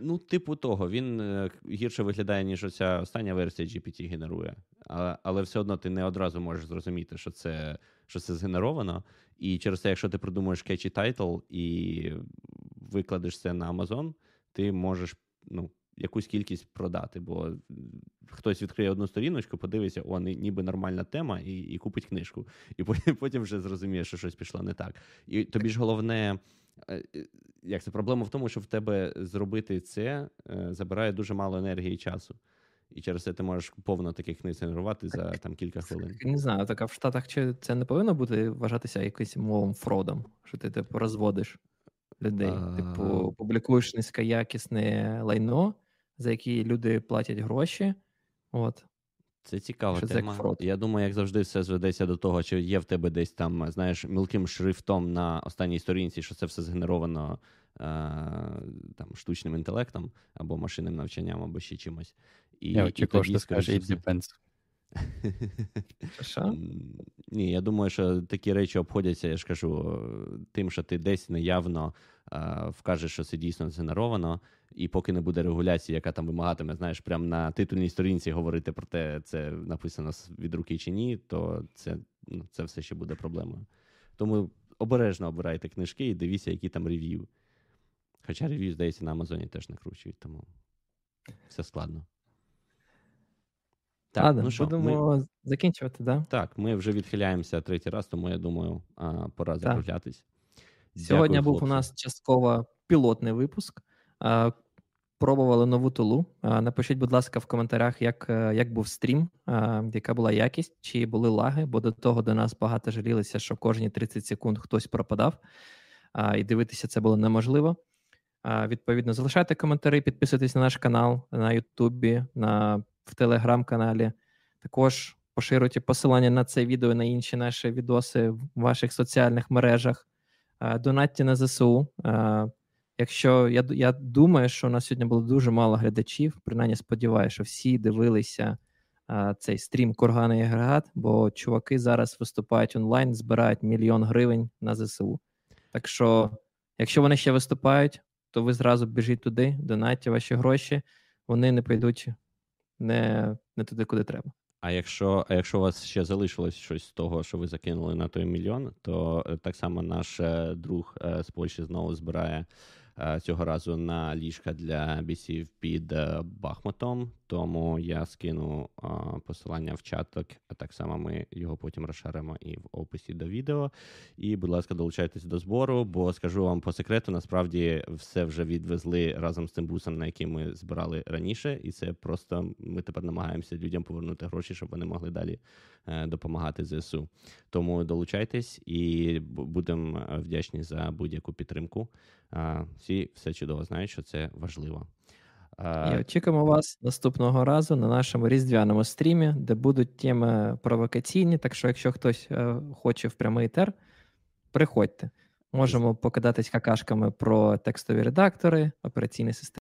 [SPEAKER 1] Ну, типу, того, він е, гірше виглядає, ніж оця остання версія GPT генерує. Але, але все одно ти не одразу можеш зрозуміти, що це що це згенеровано. І через те, якщо ти придумаєш catchy title і викладеш це на Amazon, ти можеш ну, якусь кількість продати. Бо хтось відкриє одну сторіночку, подивиться, о, ніби нормальна тема, і і купить книжку. І потім, вже зрозуміє, що щось пішло не так. І тобі ж головне. Е, е, як це проблема в тому, що в тебе зробити це е, забирає дуже мало енергії і часу. І через це ти можеш повно таких книг генерувати за там кілька хвилин.
[SPEAKER 2] Не знаю, так а в Штатах чи це не повинно бути вважатися якимось мовом фродом, що ти типу розводиш людей. А... Типу, публікуєш низькоякісне лайно, за які люди платять гроші. От.
[SPEAKER 1] Це цікава тема. Я думаю, як завжди, все зведеться до того, чи є в тебе десь там, знаєш, мілким шрифтом на останній сторінці, що це все згенеровано е- там штучним інтелектом або машинним навчанням, або ще чимось.
[SPEAKER 3] І, Я очікував, що скаже it depends.
[SPEAKER 2] Що?
[SPEAKER 1] Ні, я думаю, що такі речі обходяться, я ж кажу, тим, що ти десь неявно а, вкажеш, що це дійсно згенеровано, і поки не буде регуляції, яка там вимагатиме, знаєш, прямо на титульній сторінці говорити про те, це написано від руки чи ні, то це ну, це все ще буде проблемою. Тому обережно обирайте книжки і дивіться, які там рев'ю. Хоча рев'ю, здається, на Амазоні теж накручують, тому все складно.
[SPEAKER 2] Так, Ладно, ну що, будемо ми... закінчувати, да?
[SPEAKER 1] Так, ми вже відхиляємося третій раз, тому я думаю, пора закруглятись.
[SPEAKER 2] Сьогодні Дякую, був хлопці. у нас частково пілотний випуск. Пробували нову тулу. Напишіть, будь ласка, в коментарях, як е, як був стрім, яка була якість, чи були лаги, бо до того до нас багато жалілися, що кожні 30 секунд хтось пропадав, і дивитися це було неможливо. Відповідно, залишайте коментарі, підписуйтесь на наш канал на Ютубі, на в телеграм-каналі. Також поширюйте посилання на це відео і на інші наші відоси в ваших соціальних мережах. Донатьте на ЗСУ. Якщо я я думаю, що у нас сьогодні було дуже мало глядачів, принаймні сподіваюся, що всі дивилися а, цей стрім Кургана і агрегат, бо чуваки зараз виступають онлайн, збирають мільйон гривень на ЗСУ. Так що, якщо вони ще виступають, то ви зразу біжіть туди, донатьте ваші гроші, вони не підуть не не туди, куди треба.
[SPEAKER 1] А якщо а якщо у вас ще залишилось щось з того, що ви закинули на той мільйон, то е, так само наш е, друг е, з Польщі знову збирає цього разу на ліжка для бійців під е, Бахмутом. Тому я скину е, посилання в чаток, а так само ми його потім розшаримо і в описі до відео. І, будь ласка, долучайтесь до збору, бо скажу вам по секрету, насправді все вже відвезли разом з цим бусом, на який ми збирали раніше, і це просто ми тепер намагаємося людям повернути гроші, щоб вони могли далі допомагати ЗСУ. Тому долучайтесь і будемо вдячні за будь-яку підтримку всі все чудово знають, що це важливо.
[SPEAKER 2] І очікуємо вас наступного разу на нашому різдвяному стрімі, де будуть теми провокаційні. Так що, якщо хтось е, хоче в прямий тер, приходьте. Можемо покидатись какашками про текстові редактори, операційні системи.